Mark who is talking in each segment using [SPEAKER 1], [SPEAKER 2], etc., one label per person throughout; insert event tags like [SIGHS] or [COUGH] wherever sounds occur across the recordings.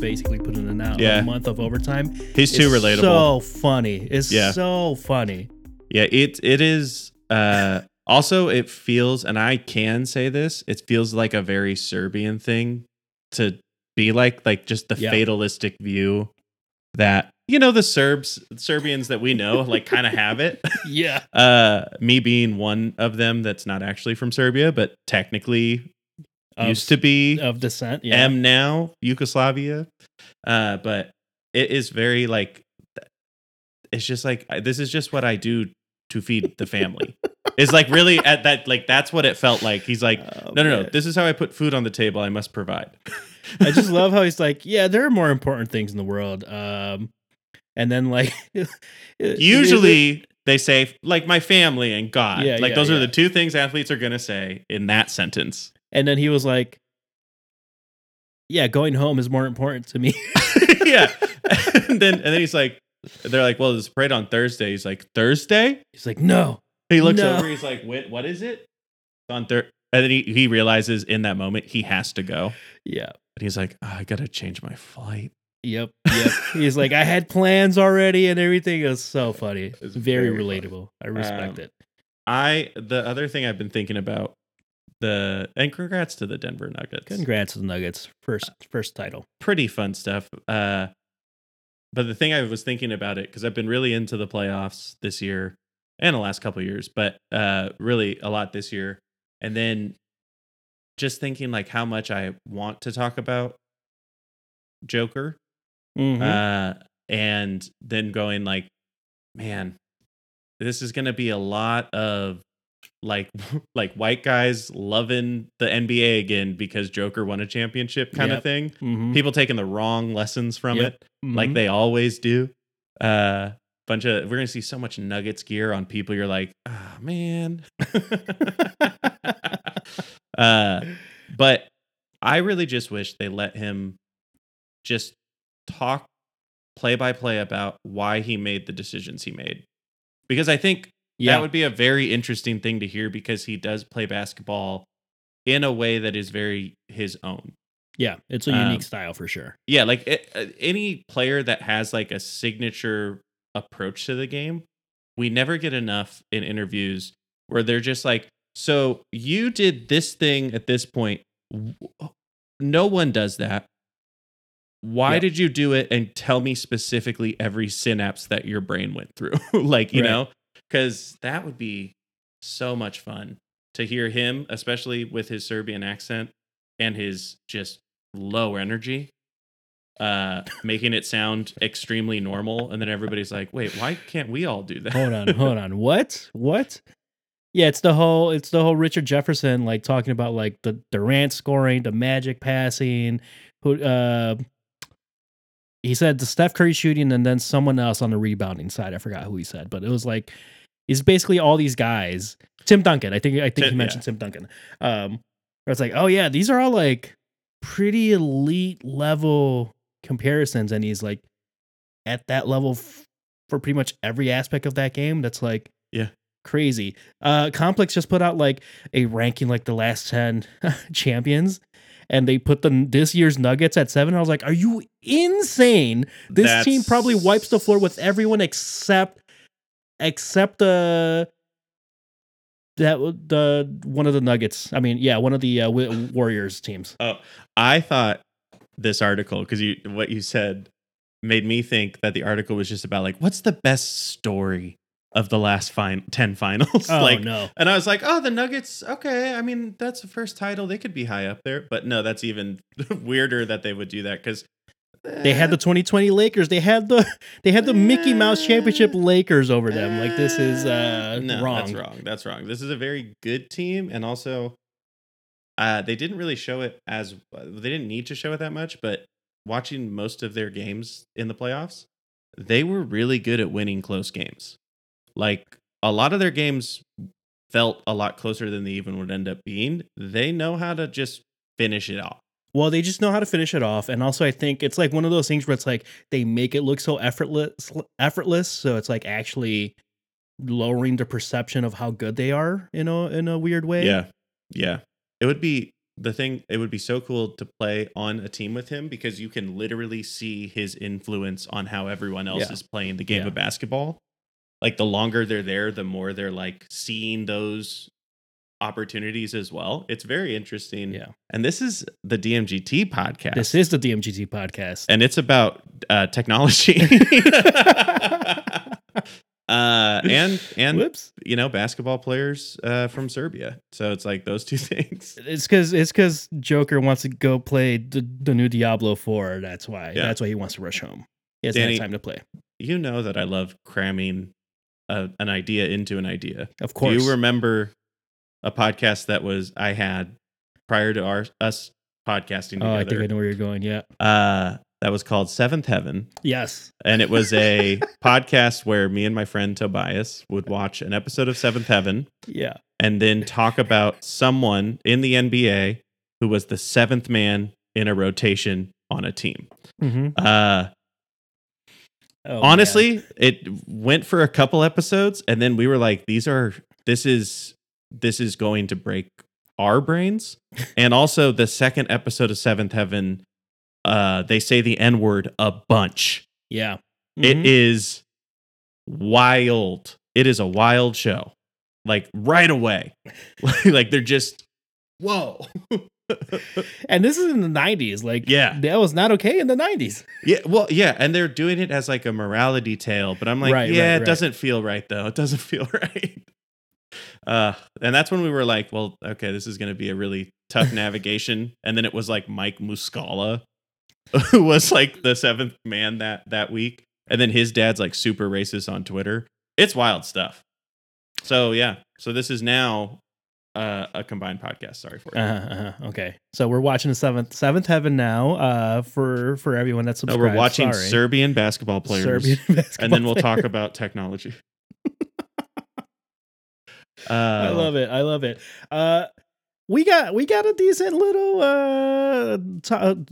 [SPEAKER 1] basically put in an out
[SPEAKER 2] Yeah.
[SPEAKER 1] a month of overtime.
[SPEAKER 2] He's too relatable.
[SPEAKER 1] So funny. It's
[SPEAKER 2] Yeah.
[SPEAKER 1] so funny.
[SPEAKER 2] Yeah, it it is. Uh, also, it feels, and I can say this, it feels like a very Serbian thing to be like, like just the
[SPEAKER 1] Yeah.
[SPEAKER 2] fatalistic view that you know the Serbs, Serbians that we know, like kind of have it. [LAUGHS]
[SPEAKER 1] Yeah.
[SPEAKER 2] Uh, me being one of them that's not actually from Serbia, but technically
[SPEAKER 1] Of,
[SPEAKER 2] used to be
[SPEAKER 1] of descent. Yeah.
[SPEAKER 2] am now Yugoslavia. Uh, but it is very like it's just like this is just what I do to feed the family. [LAUGHS] it's like really at that like that's what it felt like. He's like,
[SPEAKER 1] Oh,
[SPEAKER 2] no, no, no. This is how I put food on the table. I must provide.
[SPEAKER 1] I just love how [LAUGHS] he's like, yeah, there are more important things in the world. Um, and then like, [LAUGHS]
[SPEAKER 2] Usually they say like my family and God.
[SPEAKER 1] Yeah,
[SPEAKER 2] like
[SPEAKER 1] yeah,
[SPEAKER 2] those are the two things athletes are gonna say in that sentence.
[SPEAKER 1] And then he was like, yeah, going home is more important to me. [LAUGHS]
[SPEAKER 2] yeah. and then and then he's like, they're like, well, there's a parade on Thursday. He's like, Thursday?
[SPEAKER 1] he's like, no,
[SPEAKER 2] He looks
[SPEAKER 1] No.
[SPEAKER 2] over. He's like, "What? What is it?" It's on third, and then he, he realizes in that moment he has to go,
[SPEAKER 1] yeah,
[SPEAKER 2] and he's like, "Ah, "I gotta change my flight."
[SPEAKER 1] yep, yep. he's like, I had plans already and everything. It was so funny.
[SPEAKER 2] It's
[SPEAKER 1] very,
[SPEAKER 2] very funny.
[SPEAKER 1] relatable. I respect
[SPEAKER 2] Um,
[SPEAKER 1] it.
[SPEAKER 2] I the other thing I've been thinking about the and congrats to the Denver Nuggets.
[SPEAKER 1] Congrats to the Nuggets. First, first title.
[SPEAKER 2] Pretty fun stuff. Uh, but the thing I was thinking about it because I've been really into the playoffs this year and the last couple years, but uh, really a lot this year, and then just thinking like how much I want to talk about Joker
[SPEAKER 1] Mhm.
[SPEAKER 2] uh and then going like man this is going to be a lot of like like white guys loving the NBA again because Joker won a championship kind
[SPEAKER 1] Yep.
[SPEAKER 2] of thing
[SPEAKER 1] Mhm.
[SPEAKER 2] people taking the wrong lessons from
[SPEAKER 1] Yep.
[SPEAKER 2] it like
[SPEAKER 1] Mhm.
[SPEAKER 2] they always do uh bunch of we're to see so much nuggets gear on people you're like ah man [LAUGHS] uh but I really just wish they let him just talk play by play about why he made the decisions he made. Because I think
[SPEAKER 1] yeah,
[SPEAKER 2] that would be a very interesting thing to hear because he does play basketball in a way that is very his own.
[SPEAKER 1] yeah, it's a unique
[SPEAKER 2] um,
[SPEAKER 1] style for sure.
[SPEAKER 2] Yeah, like it, uh, any player that has like a signature approach to the game, we never get enough in interviews where they're just like, "So you did this thing at this point. No one does that. Why
[SPEAKER 1] Yep.
[SPEAKER 2] did you do it? And tell me specifically every synapse that your brain went through. [LAUGHS] like you
[SPEAKER 1] Right.
[SPEAKER 2] know, because that would be so much fun to hear him, especially with his Serbian accent and his just low energy uh making it sound extremely normal and then everybody's like wait why can't we all do that
[SPEAKER 1] hold on, hold on. What? What? Yeah, it's the whole it's the whole Richard Jefferson like talking about like the Durant scoring, the Magic passing, who uh he said the Steph Curry shooting and then someone else on the rebounding side. I forgot who he said, but it was like it's basically all these guys. Tim Duncan, I think I think
[SPEAKER 2] Tim-
[SPEAKER 1] he mentioned Tim Duncan. Um where it's like, oh yeah, these are all like pretty elite level comparisons. And he's like at that level f- for pretty much every aspect of that game that's like
[SPEAKER 2] Yeah.
[SPEAKER 1] crazy. Uh complex just put out like a ranking like the last 10 [LAUGHS] champions. And they put the this year's nuggets at seven. I was like are you insane? This team probably wipes the floor with everyone except except the that the one of the nuggets i mean yeah one of the uh, [LAUGHS] warriors teams.
[SPEAKER 2] Oh i thought this article because you what you said made me think that the article was just about like what's the best story of the last fin- 10 finals? [LAUGHS]
[SPEAKER 1] Oh
[SPEAKER 2] like
[SPEAKER 1] no.
[SPEAKER 2] and i was like oh the nuggets okay i mean that's the first title they could be high up there. But no that's even [LAUGHS] weirder that they would do that because
[SPEAKER 1] They had the 2020 Lakers. They had the [LAUGHS] they had the Mickey Mouse Championship Lakers over them. Like this is uh
[SPEAKER 2] no,
[SPEAKER 1] wrong.
[SPEAKER 2] That's wrong. That's wrong. This is a very good team, and also, uh, they didn't really show it as they didn't need to show it that much. But watching most of their games in the playoffs, they were really good at winning close games. Like a lot of their games felt a lot closer than they even would end up being. They know how to just finish it off.
[SPEAKER 1] Well, they just know how to finish it off, and also I think it's like one of those things where it's like they make it look so effortless, effortless. So it's like actually lowering the perception of how good they are in a in a weird way.
[SPEAKER 2] Yeah. Yeah. It would be the thing it would be so cool to play on a team with him because you can literally see his influence on how everyone else
[SPEAKER 1] Yeah.
[SPEAKER 2] is playing the game
[SPEAKER 1] Yeah.
[SPEAKER 2] of basketball. Like the longer they're there, the more they're like seeing those opportunities as well. It's very interesting.
[SPEAKER 1] Yeah.
[SPEAKER 2] And this is the DMGT podcast.
[SPEAKER 1] This is the DMGT podcast.
[SPEAKER 2] and it's about uh technology. [LAUGHS] [LAUGHS] uh and and
[SPEAKER 1] Whoops.
[SPEAKER 2] you know basketball players uh from Serbia. So it's like those two [LAUGHS] things.
[SPEAKER 1] It's because it's because Joker wants to go play the, the new Diablo Four. That's why.
[SPEAKER 2] Yeah.
[SPEAKER 1] That's why he wants to rush home. He hasn't
[SPEAKER 2] Danny-
[SPEAKER 1] time to play.
[SPEAKER 2] You know that I love cramming a, an idea into an idea.
[SPEAKER 1] Of
[SPEAKER 2] Do
[SPEAKER 1] course.
[SPEAKER 2] you remember a podcast that was I had prior to our us podcasting Together.
[SPEAKER 1] oh, I think I know where you're going. Yeah.
[SPEAKER 2] uh that was called Seventh Heaven.
[SPEAKER 1] Yes.
[SPEAKER 2] And it was a [LAUGHS] podcast where me and my friend Tobias would watch an episode of Seventh Heaven
[SPEAKER 1] Yeah.
[SPEAKER 2] and then talk about someone in the NBA who was the seventh man in a rotation on a team.
[SPEAKER 1] Mm-hmm.
[SPEAKER 2] Uh,
[SPEAKER 1] Oh,
[SPEAKER 2] honestly, it went for a couple episodes, and then we were like, "These are this is this is going to break our brains." and also, the second episode of Seventh Heaven, uh, they say the N word a bunch.
[SPEAKER 1] yeah.
[SPEAKER 2] It
[SPEAKER 1] Mhm.
[SPEAKER 2] is wild. It is a wild show. Like right away. [LAUGHS] like they're just whoa. [LAUGHS]
[SPEAKER 1] and this is in the 90s. Like,
[SPEAKER 2] Yeah.
[SPEAKER 1] that was not okay in the 90s.
[SPEAKER 2] yeah, well, yeah, and they're doing it as like a morality tale, but I'm like,
[SPEAKER 1] Right,
[SPEAKER 2] yeah,
[SPEAKER 1] right,
[SPEAKER 2] it
[SPEAKER 1] right.
[SPEAKER 2] doesn't feel right though. It doesn't [LAUGHS] feel right. Uh, and that's when we were like, well, okay, this is going to be a really tough navigation. [LAUGHS] And then it was like Mike Muscala, [LAUGHS] who was like the seventh man that that week, and then his dad's like super racist on Twitter. It's wild stuff. So yeah, so this is now uh, a combined podcast. Sorry for it.
[SPEAKER 1] Uh-huh, uh-huh. Okay. So we're watching the seventh seventh heaven now. Uh, for for everyone that's
[SPEAKER 2] no, we're watching
[SPEAKER 1] Sorry.
[SPEAKER 2] Serbian basketball players,
[SPEAKER 1] Serbian [LAUGHS]
[SPEAKER 2] and then we'll talk about technology. Uh,
[SPEAKER 1] I love it. I love it. Uh, we got we got a decent little uh to-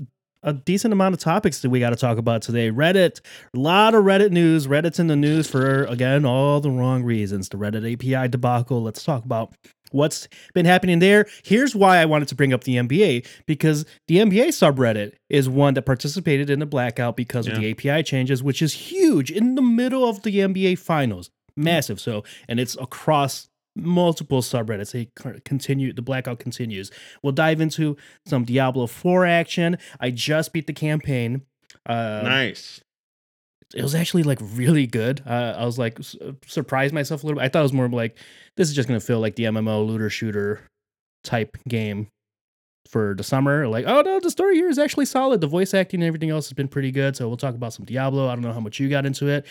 [SPEAKER 1] a decent amount of topics that we got to talk about today. Reddit, a lot of Reddit news. Reddit's in the news for again all the wrong reasons. The Reddit API debacle. Let's talk about what's been happening there. Here's why I wanted to bring up the NBA because the NBA subreddit is one that participated in the blackout because of the API changes, which is huge in the middle of the NBA finals. Massive. So, and it's across multiple subreddits. They continue, the blackout continues. We'll dive into some Diablo 4 action. I just beat the campaign. Uh,
[SPEAKER 2] nice.
[SPEAKER 1] it was actually like really good. Uh, I was like s- surprised myself a little bit. I thought it was more like this is just gonna feel like the MMO looter shooter type game for the summer. Like, oh no, the story here is actually solid. The voice acting and everything else has been pretty good. So we'll talk about some Diablo. I don't know how much you got into it.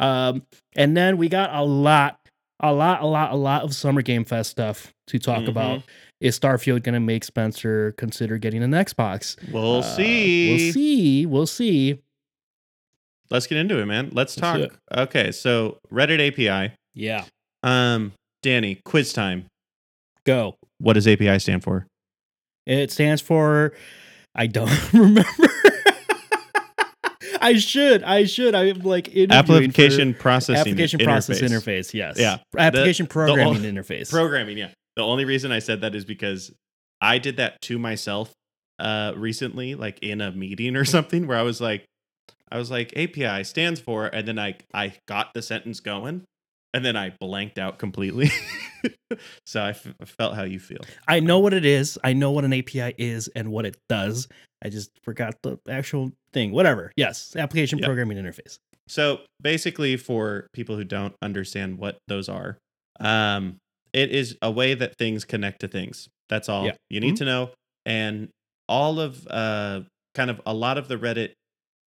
[SPEAKER 1] Um, and then we got a lot, a lot, a lot, a lot of Summer Game Fest stuff to talk
[SPEAKER 2] Mhm.
[SPEAKER 1] about. Is Starfield gonna make Spencer consider getting an Xbox?
[SPEAKER 2] We'll
[SPEAKER 1] Uh,
[SPEAKER 2] see.
[SPEAKER 1] We'll see. We'll see.
[SPEAKER 2] Let's get into it, man. Let's
[SPEAKER 1] Let's
[SPEAKER 2] talk. Okay, so Reddit API.
[SPEAKER 1] Yeah.
[SPEAKER 2] Um, Danny, quiz time.
[SPEAKER 1] Go.
[SPEAKER 2] What does API stand for?
[SPEAKER 1] It stands for I don't [LAUGHS] remember. I should. I should. I'm like
[SPEAKER 2] Application processing
[SPEAKER 1] application
[SPEAKER 2] interface.
[SPEAKER 1] process interface. Yes.
[SPEAKER 2] Yeah.
[SPEAKER 1] Application
[SPEAKER 2] The- the
[SPEAKER 1] programming
[SPEAKER 2] ol-
[SPEAKER 1] interface.
[SPEAKER 2] Programming, yeah. The only reason I said that is because I did that to myself uh recently, like in a meeting or [LAUGHS] something, where I was like, I was like, API stands for, and then I I got the sentence going, and then I blanked out completely. [LAUGHS] so I, f- I felt how you feel.
[SPEAKER 1] I know what it is. I know what an API is and what it does. I just forgot the actual thing. Whatever. Yes. Application
[SPEAKER 2] Yeah.
[SPEAKER 1] programming interface.
[SPEAKER 2] So basically, for people who don't understand what those are, um, it is a way that things connect to things. That's all
[SPEAKER 1] Yeah.
[SPEAKER 2] you need
[SPEAKER 1] Mhm.
[SPEAKER 2] to know. And all of uh, kind of a lot of the Reddit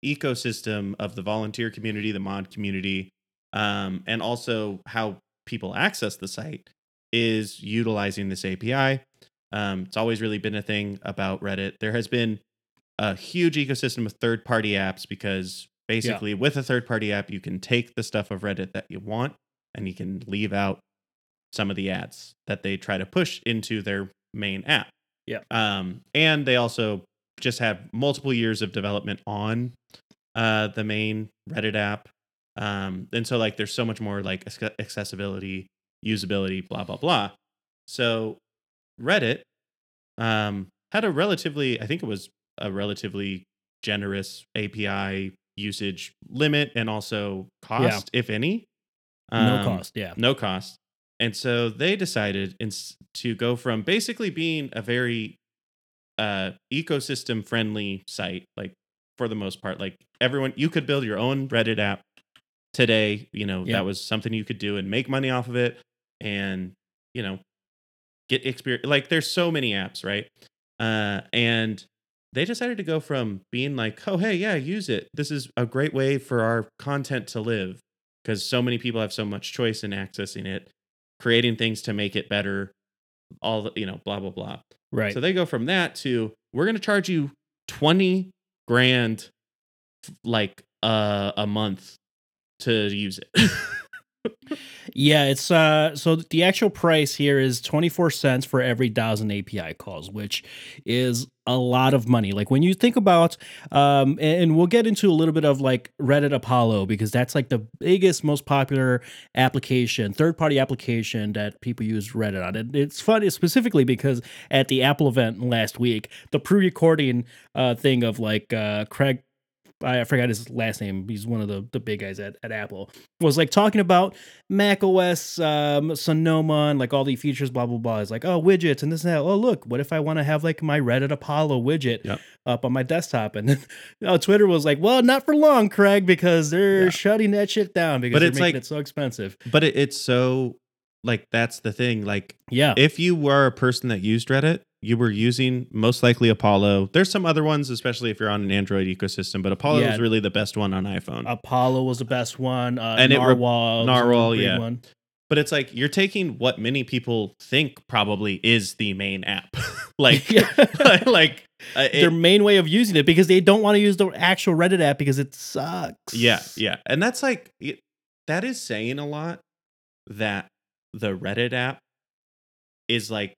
[SPEAKER 2] ecosystem of the volunteer community, the mod community, um, and also how people access the site is utilizing this API. Um, it's always really been a thing about Reddit. There has been a huge ecosystem of third party apps because basically with a third party app you can take the stuff of Reddit that you want and you can leave out some of the ads that they try to push into their main app.
[SPEAKER 1] Yeah.
[SPEAKER 2] Um and they also just have multiple years of development on uh the main Reddit app. Um and so like there's so much more like accessibility, usability, blah blah blah. So Reddit um had a relatively, I think it was a relatively generous API usage limit and also cost, if any.
[SPEAKER 1] no
[SPEAKER 2] Um,
[SPEAKER 1] cost. Yeah.
[SPEAKER 2] no cost. And so they decided ins- to go from basically being a very uh, ecosystem friendly site, like for the most part, like everyone, you could build your own Reddit app today. You know,
[SPEAKER 1] Yeah.
[SPEAKER 2] that was something you could do and make money off of it and, you know, get experience. Like there's so many apps, right? Uh, and they decided to go from being like, oh, hey, yeah, use it. This is a great way for our content to live because so many people have so much choice in accessing it, creating things to make it better, all the, you know, blah, blah, blah.
[SPEAKER 1] Right.
[SPEAKER 2] So they go from that to we're going to charge you 20 grand like uh, a month to use it.
[SPEAKER 1] Yeah, it's uh so the actual price here is 24 cents for every thousand API calls, which is a lot of money. Like when you think about um and we'll get into a little bit of like Reddit Apollo because that's like the biggest most popular application, third-party application that people use Reddit on. And it's funny specifically because at the Apple event last week, the pre-recording uh thing of like uh Craig I forgot his last name. He's one of the, the big guys at, at Apple. Was like talking about Mac OS, um, Sonoma, and like all the features, blah blah blah. It's like oh widgets and this and that. Oh look, what if I want to have like my Reddit Apollo widget
[SPEAKER 2] Yep.
[SPEAKER 1] up on my desktop? And then [LAUGHS] uh, Twitter was like, well, not for long, Craig, because they're
[SPEAKER 2] Yeah.
[SPEAKER 1] shutting that shit down because
[SPEAKER 2] But
[SPEAKER 1] they're
[SPEAKER 2] it's
[SPEAKER 1] making
[SPEAKER 2] like-
[SPEAKER 1] it so expensive.
[SPEAKER 2] but it, it's so like that's the thing. Like
[SPEAKER 1] Yeah,
[SPEAKER 2] if you were a person that used Reddit, you were using most likely Apollo. There's some other ones, especially if you're on an Android ecosystem, but Apollo
[SPEAKER 1] Yeah.
[SPEAKER 2] is really the best one on iPhone.
[SPEAKER 1] Apollo was the best one. Uh,
[SPEAKER 2] And it re-
[SPEAKER 1] Narwhal, was a
[SPEAKER 2] Narwhal, yeah.
[SPEAKER 1] one.
[SPEAKER 2] but it's like you're taking what many people think probably is the main app. [LAUGHS] like, [LAUGHS] [LAUGHS] like uh, it-
[SPEAKER 1] their main way of using it because they don't want to use the actual Reddit app because it sucks.
[SPEAKER 2] Yeah, yeah. And that's like it, that is saying a lot that the Reddit app is like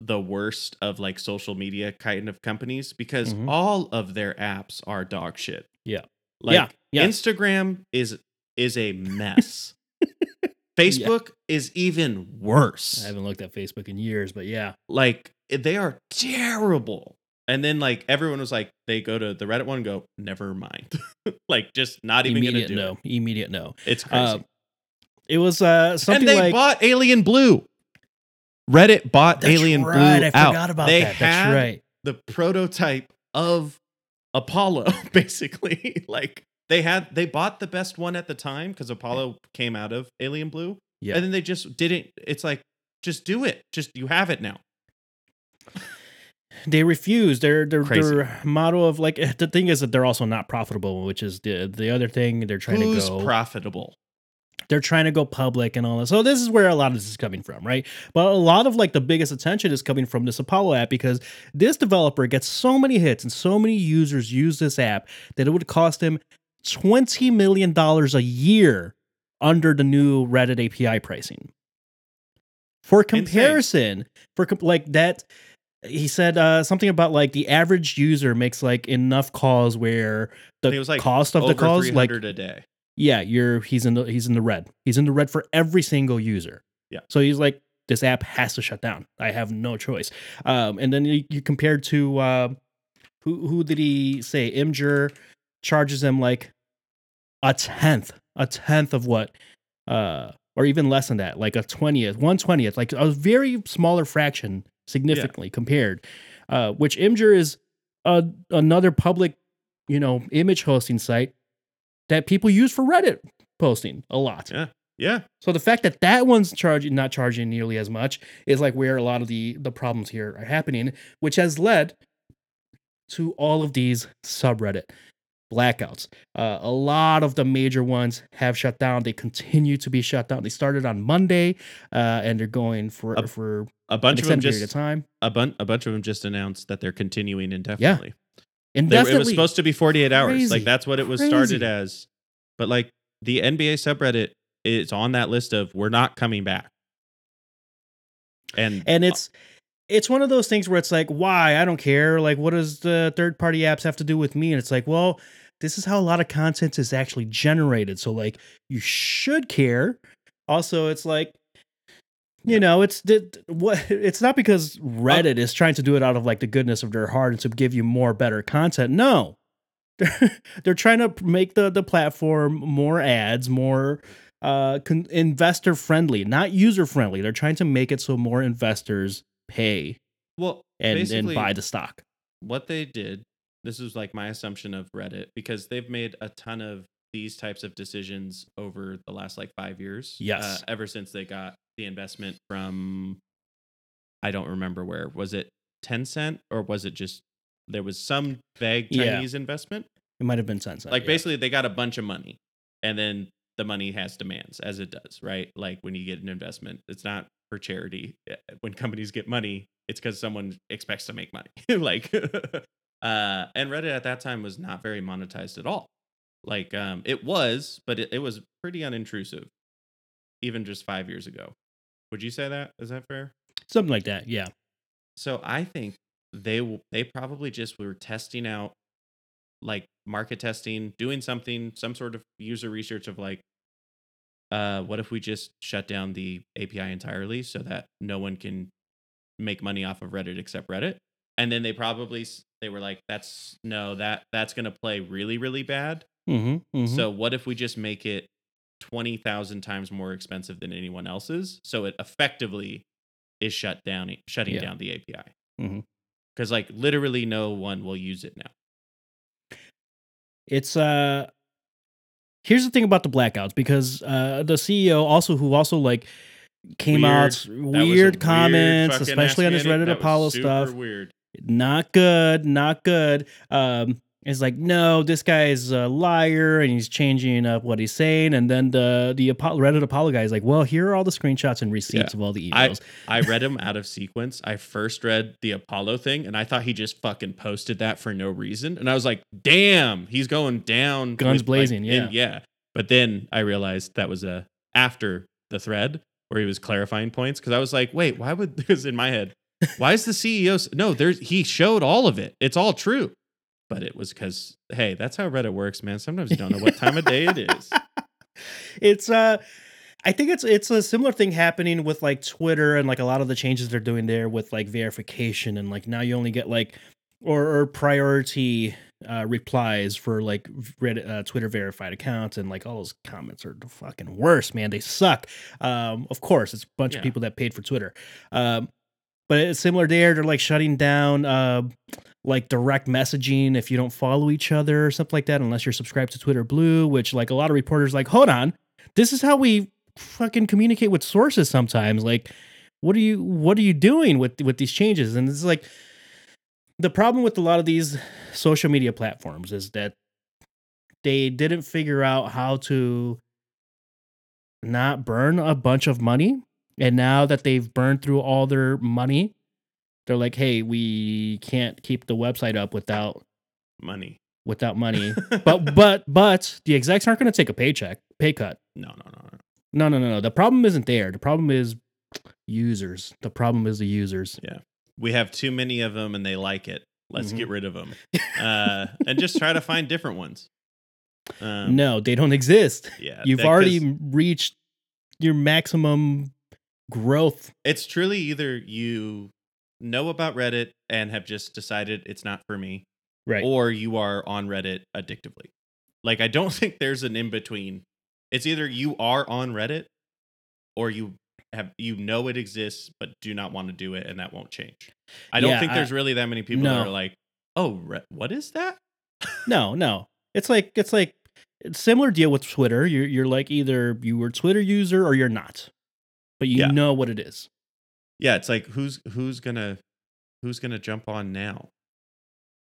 [SPEAKER 2] the worst of like social media kind of companies because
[SPEAKER 1] Mhm.
[SPEAKER 2] all of their apps are dog shit.
[SPEAKER 1] Yeah.
[SPEAKER 2] Like
[SPEAKER 1] yeah. Yeah.
[SPEAKER 2] Instagram is is a mess. [LAUGHS] Facebook is even worse.
[SPEAKER 1] I haven't looked at Facebook in years, but yeah.
[SPEAKER 2] like they are terrible. And then like everyone was like, they go to the Reddit one, and go, never mind. [LAUGHS] like just not even gonna
[SPEAKER 1] Immediate
[SPEAKER 2] do
[SPEAKER 1] no.
[SPEAKER 2] it.
[SPEAKER 1] Immediate no.
[SPEAKER 2] It's crazy.
[SPEAKER 1] Uh, it was uh something
[SPEAKER 2] and they
[SPEAKER 1] like
[SPEAKER 2] bought Alien Blue. Reddit bought
[SPEAKER 1] That's
[SPEAKER 2] Alien
[SPEAKER 1] right,
[SPEAKER 2] Blue
[SPEAKER 1] I
[SPEAKER 2] out.
[SPEAKER 1] forgot about
[SPEAKER 2] they
[SPEAKER 1] that.
[SPEAKER 2] had
[SPEAKER 1] That's right.
[SPEAKER 2] the prototype of Apollo, [LAUGHS] basically. like they had they bought the best one at the time because Apollo came out of Alien Blue.
[SPEAKER 1] Yeah.
[SPEAKER 2] And then they just didn't it's like just do it. Just you have it now.
[SPEAKER 1] They refuse. Their their
[SPEAKER 2] Crazy.
[SPEAKER 1] their motto of like [LAUGHS] the thing is that they're also not profitable, which is the the other thing they're trying
[SPEAKER 2] Who's
[SPEAKER 1] to go.
[SPEAKER 2] profitable?
[SPEAKER 1] They're trying to go public and all that. So this is where a lot of this is coming from, right? But a lot of like the biggest attention is coming from this Apollo app because this developer gets so many hits and so many users use this app that it would cost him twenty million dollars a year under the new Reddit API pricing. For comparison, for com- like that, he said uh, something about like the average user makes like enough calls where the
[SPEAKER 2] It was like
[SPEAKER 1] cost of the calls like
[SPEAKER 2] 300 a day.
[SPEAKER 1] Yeah, you're he's in the he's in the red. He's in the red for every single user.
[SPEAKER 2] Yeah.
[SPEAKER 1] So he's like, this app has to shut down. I have no choice. Um, and then you, you compared to uh, who who did he say? Imgur charges him like a tenth, a tenth of what, uh, or even less than that, like a twentieth, one twentieth, like a very smaller fraction, significantly compared. Uh, which Imgur is a, another public, you know, image hosting site that people use for Reddit posting a lot.
[SPEAKER 2] Yeah. Yeah.
[SPEAKER 1] So the fact that that one's charging not charging nearly as much is like where a lot of the the problems here are happening, which has led to all of these subreddit blackouts. Uh, a lot of the major ones have shut down. They continue to be shut down. They started on Monday, uh, and they're going for
[SPEAKER 2] A
[SPEAKER 1] for
[SPEAKER 2] A bunch of them
[SPEAKER 1] period of
[SPEAKER 2] just
[SPEAKER 1] time.
[SPEAKER 2] a, bun- a bunch of them just announced that they're continuing indefinitely. They-
[SPEAKER 1] Indefinitely.
[SPEAKER 2] it was supposed to be 48 hours.
[SPEAKER 1] Crazy.
[SPEAKER 2] Like that's what it was
[SPEAKER 1] Crazy.
[SPEAKER 2] started as. But like the NBA subreddit is on that list of we're not coming back. And
[SPEAKER 1] and uh it's it's one of those things where it's like why i don't care like what does the third party apps have to do with me and it's like well this is how a lot of content is actually generated so like you should care also it's like You know, it's it, what it's not because Reddit is trying to do it out of like the goodness of their heart and to give you more better content. No. They're, [LAUGHS] they're trying to make the the platform more ads, more uh con- investor friendly, not user friendly. They're trying to make it so more investors pay
[SPEAKER 2] Well,
[SPEAKER 1] and and buy the stock.
[SPEAKER 2] what they did this is like my assumption of reddit because they've made a ton of these types of decisions over the last like five years
[SPEAKER 1] Yes.
[SPEAKER 2] uh, ever since they got the investment from i don't remember where was it Tencent or was it just there was some vague
[SPEAKER 1] Yeah.
[SPEAKER 2] chinese investment
[SPEAKER 1] It might have been Tencent.
[SPEAKER 2] like
[SPEAKER 1] yeah.
[SPEAKER 2] basically they got a bunch of money and then the money has demands as it does right like when you get an investment it's not for charity Eh, when companies get money it's because someone expects to make money [LAUGHS] like [LAUGHS] uh and reddit at that time was not very monetized at all like um it was but it, it was pretty unintrusive even just five years ago would you say that is that fair
[SPEAKER 1] something like that. Yeah.
[SPEAKER 2] so I think they will they probably just were testing out like market testing, doing something, some sort of user research of like uh what if we just shut down the API entirely so that no one can make money off of Reddit except Reddit? And then they probably they were like that's no that that's going to play really really bad.
[SPEAKER 1] Mm-hmm,
[SPEAKER 2] So what if we just make it 20,000 times more expensive than anyone else's so it effectively is shut down shutting
[SPEAKER 1] Yeah.
[SPEAKER 2] down the API.
[SPEAKER 1] Mhm.
[SPEAKER 2] Cuz like literally no one will use it now.
[SPEAKER 1] it's uh here's the thing about the blackouts because uh the CEO also who also like came
[SPEAKER 2] Weird.
[SPEAKER 1] out
[SPEAKER 2] That was a
[SPEAKER 1] weird comments,
[SPEAKER 2] fucking
[SPEAKER 1] especially on his Reddit Apollo stuff.
[SPEAKER 2] Weird.
[SPEAKER 1] Not good, not good. Um it's like no, this guy is a liar and he's changing up what he's saying. And then the the Apollo, Reddit Apollo guy is like, well, here are all the screenshots and receipts of all the
[SPEAKER 2] I-
[SPEAKER 1] emails.
[SPEAKER 2] I read them out of sequence. I first read the Apollo thing and I thought he just fucking posted that for no reason. And I was like, damn, he's going down.
[SPEAKER 1] Guns
[SPEAKER 2] with, like,
[SPEAKER 1] blazing, yeah.
[SPEAKER 2] and- yeah. But then I realized that was a after the thread where he was clarifying points because I was like, wait, why would [LAUGHS] this in my head? Why is the CEO? No, there's he showed all of it. It's all true. But it was because hey, that's how Reddit works, man. Sometimes you don't know what time of day it is. [LAUGHS]
[SPEAKER 1] it's uh I think it's it's a similar thing happening with like Twitter and like a lot of the changes they're doing there with like verification and like now you only get like or, or priority uh replies for like Reddit, uh, Twitter verified accounts and like all those comments are fucking worse, man. They suck. Um of course, it's a bunch
[SPEAKER 2] Yeah.
[SPEAKER 1] of people that paid for Twitter. Um but it's similar there. They're like shutting down uh like direct messaging if you don't follow each other or something like that, unless you're subscribed to Twitter Blue, which like a lot of reporters like, hold on, this is how we fucking communicate with sources sometimes. Like, what are you what are you doing with with these changes? And it's like the problem with a lot of these social media platforms is that they didn't figure out how to not burn a bunch of money. And now that they've burned through all their money, they're like, hey, we can't keep the website up without
[SPEAKER 2] Money.
[SPEAKER 1] without money. [LAUGHS] but but but the execs aren't going to take a paycheck, pay cut.
[SPEAKER 2] No, no, no, no.
[SPEAKER 1] No, no, no, no. The problem isn't there. The problem is users. The problem is the users.
[SPEAKER 2] Yeah, we have too many of them and they like it. Let's
[SPEAKER 1] Mhm.
[SPEAKER 2] get rid of them [LAUGHS] uh, and just try to find different ones. Um,
[SPEAKER 1] no, they don't exist.
[SPEAKER 2] yeah, [LAUGHS]
[SPEAKER 1] You've
[SPEAKER 2] that-
[SPEAKER 1] already reached your maximum growth.
[SPEAKER 2] It's truly either you know about Reddit and have just decided it's not for me,
[SPEAKER 1] Right.
[SPEAKER 2] or you are on Reddit addictively. Like I don't [LAUGHS] think there's an in between. It's either you are on Reddit, or you have you know it exists but do not want to do it, and that won't change. I don't
[SPEAKER 1] Yeah,
[SPEAKER 2] think
[SPEAKER 1] I-
[SPEAKER 2] there's really that many people that are like, "Oh, Re- what is that?" [LAUGHS]
[SPEAKER 1] no, no. It's like it's like it's similar deal with Twitter. You're you're like either you were a Twitter user or you're not. But you
[SPEAKER 2] Yeah.
[SPEAKER 1] know what it is.
[SPEAKER 2] Yeah, it's like who's who's gonna who's gonna jump on now?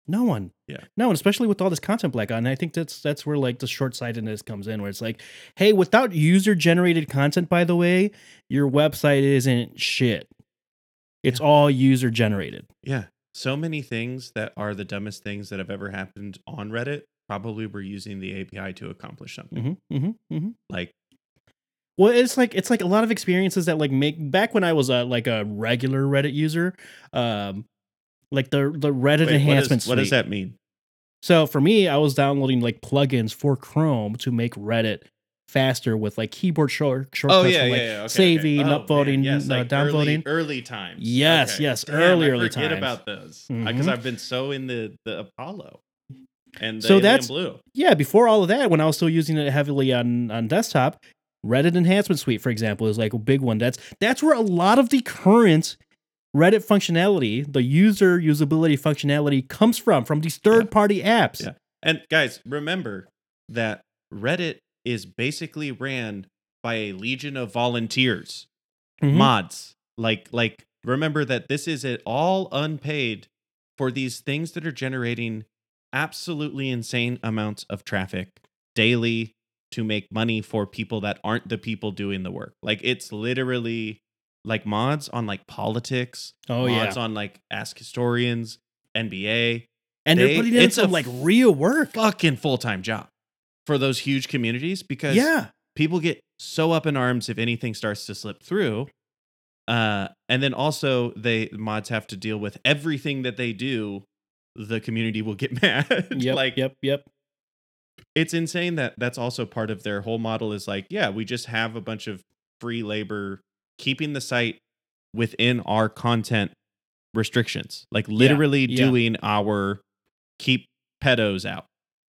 [SPEAKER 1] No one.
[SPEAKER 2] Yeah.
[SPEAKER 1] No one, especially with all this content black on. And I think that's that's where like the short sightedness comes in, where it's like, hey, without user generated content, by the way, your website isn't shit. It's all user generated.
[SPEAKER 2] Yeah. So many things that are the dumbest things that have ever happened on Reddit probably were using the API to accomplish something.
[SPEAKER 1] Mm-hmm, mm-hmm, mm-hmm.
[SPEAKER 2] Like,
[SPEAKER 1] Well, it's like it's like a lot of experiences that like make back when I was a like a regular Reddit user, um, like the the Reddit
[SPEAKER 2] wait, what, is- what does that mean?
[SPEAKER 1] So for me, I was downloading like plugins for Chrome to make Reddit faster with like keyboard short shortcuts
[SPEAKER 2] Oh yeah,
[SPEAKER 1] for like
[SPEAKER 2] yeah, yeah. Okay,
[SPEAKER 1] saving,
[SPEAKER 2] okay. Oh,
[SPEAKER 1] upvoting,
[SPEAKER 2] yes,
[SPEAKER 1] uh,
[SPEAKER 2] like
[SPEAKER 1] downvoting.
[SPEAKER 2] Early, early times.
[SPEAKER 1] Yes,
[SPEAKER 2] Okay.
[SPEAKER 1] yes,
[SPEAKER 2] Damn,
[SPEAKER 1] early,
[SPEAKER 2] I
[SPEAKER 1] early
[SPEAKER 2] forget
[SPEAKER 1] times.
[SPEAKER 2] about those because
[SPEAKER 1] Mhm.
[SPEAKER 2] I've been so in the the Apollo and the
[SPEAKER 1] So
[SPEAKER 2] Alien
[SPEAKER 1] that's-
[SPEAKER 2] blue.
[SPEAKER 1] Yeah, before all of that, when I was still using it heavily on on desktop, Reddit Enhancement Suite, for example, is like a big one. That's that's where a lot of the current Reddit functionality, the user usability functionality, comes from from these third party apps.
[SPEAKER 2] Yeah. And guys, remember that Reddit is basically ran by a legion of volunteers,
[SPEAKER 1] Mhm.
[SPEAKER 2] mods. Like like remember that this is it all unpaid for these things that are generating absolutely insane amounts of traffic daily to make money for people that aren't the people doing the work. Like it's literally like mods on like politics,
[SPEAKER 1] Oh
[SPEAKER 2] mods
[SPEAKER 1] yeah,
[SPEAKER 2] on like ask historians, NBA,
[SPEAKER 1] and
[SPEAKER 2] they-
[SPEAKER 1] they're putting in
[SPEAKER 2] it's
[SPEAKER 1] some like real work.
[SPEAKER 2] fucking full-time job for those huge communities because
[SPEAKER 1] Yeah,
[SPEAKER 2] people get so up in arms if anything starts to slip through uh and then also they mods have to deal with everything that they do the community will get [LAUGHS] mad
[SPEAKER 1] yep,
[SPEAKER 2] like
[SPEAKER 1] yep, yep.
[SPEAKER 2] It's insane that that's also part of their whole model is like yeah we just have a bunch of free labor keeping the site within our content restrictions like literally
[SPEAKER 1] yeah.
[SPEAKER 2] doing our keep pedos out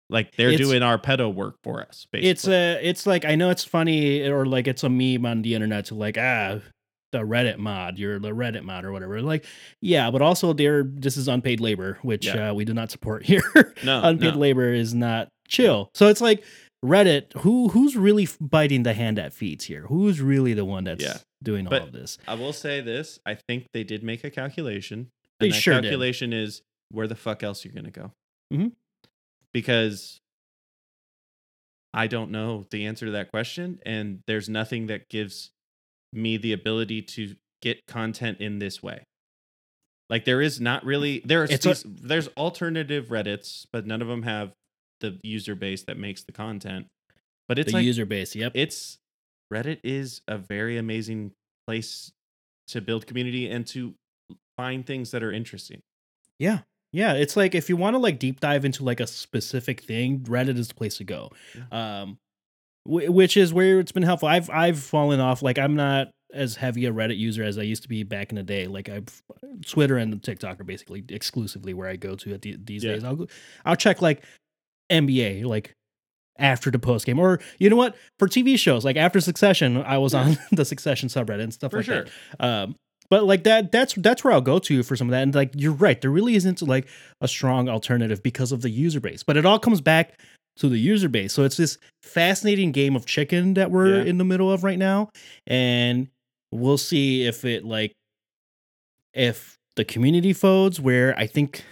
[SPEAKER 2] like they're
[SPEAKER 1] It's-
[SPEAKER 2] doing our pedo work for us basically
[SPEAKER 1] It's a, it's like I know it's funny or like it's a meme on the internet to like ah the Reddit mod, you're the Reddit mod or whatever. Like, yeah, but also there this is unpaid labor, which
[SPEAKER 2] Yeah.
[SPEAKER 1] uh, we do not support [LAUGHS] here.
[SPEAKER 2] no
[SPEAKER 1] unpaid
[SPEAKER 2] no.
[SPEAKER 1] labor is not chill. So it's like Reddit, who who's really biting the hand that feeds here? Who's really the one that's
[SPEAKER 2] Yeah.
[SPEAKER 1] doing
[SPEAKER 2] But-
[SPEAKER 1] all of this?
[SPEAKER 2] I will say this: I think they did make a calculation.
[SPEAKER 1] They
[SPEAKER 2] and that
[SPEAKER 1] sure did.
[SPEAKER 2] calculation is where the fuck else you're gonna go?
[SPEAKER 1] Mhm.
[SPEAKER 2] Because I don't know the answer to that question, and there's nothing that gives me the ability to get content in this way. Like there is not really there's
[SPEAKER 1] It's a-
[SPEAKER 2] there's alternative Reddits, but none of them have the user base that makes the content. But it's
[SPEAKER 1] the
[SPEAKER 2] like
[SPEAKER 1] user base. Yep.
[SPEAKER 2] it's Reddit is a very amazing place to build community and to find things that are interesting.
[SPEAKER 1] Yeah. Yeah, it's like if you want to like deep dive into like a specific thing, Reddit is the place to go. Um wh- which is where it's been helpful. I've I've fallen off like I'm not as heavy a Reddit user as I used to be back in the day. Like I've Twitter and TikTok are basically exclusively where I go to at the, these
[SPEAKER 2] Yeah.
[SPEAKER 1] days. I'll go, I'll check like NBA like after the post game or you know what for TV shows like after Succession I was on [LAUGHS] the Succession subreddit and stuff
[SPEAKER 2] For
[SPEAKER 1] like
[SPEAKER 2] sure.
[SPEAKER 1] that. Um, but like that, that's that's where I'll go to for some of that. And like you're right, there really isn't like a strong alternative because of the user base. But it all comes back to the user base. So it's this fascinating game of chicken that we're
[SPEAKER 2] Yeah.
[SPEAKER 1] in the middle of right now, and we'll see if it like if the community folds. Where I think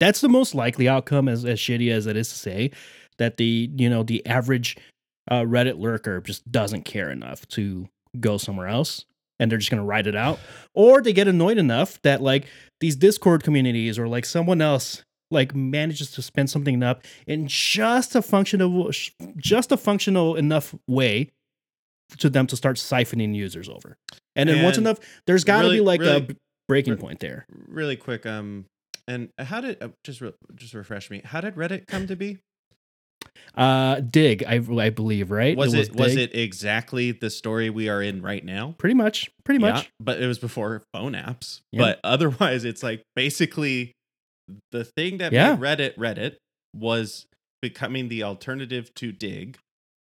[SPEAKER 1] that's the most likely outcome, as as shitty as it is to say, that the you know the average uh, Reddit lurker just doesn't care enough to go somewhere else and they're just going to ride it out. Or they get annoyed enough that like these discord communities or like someone else like manages to spin something up in just a functional just a functional enough way to them to start siphoning users over. And then once enough there's got to
[SPEAKER 2] really-
[SPEAKER 1] be like
[SPEAKER 2] really-
[SPEAKER 1] a breaking
[SPEAKER 2] re-
[SPEAKER 1] point there.
[SPEAKER 2] Really quick, um, and how did uh, just re- just refresh me? How did Reddit come to be?
[SPEAKER 1] uh Digg i, I believe right
[SPEAKER 2] Was it was,
[SPEAKER 1] Digg.
[SPEAKER 2] it exactly the story we are in right now?
[SPEAKER 1] pretty much pretty
[SPEAKER 2] Yeah,
[SPEAKER 1] much
[SPEAKER 2] but it was before phone apps.
[SPEAKER 1] Yeah.
[SPEAKER 2] But [LAUGHS] otherwise, it's like basically the thing that
[SPEAKER 1] Yeah.
[SPEAKER 2] made Reddit Reddit was becoming the alternative to Digg,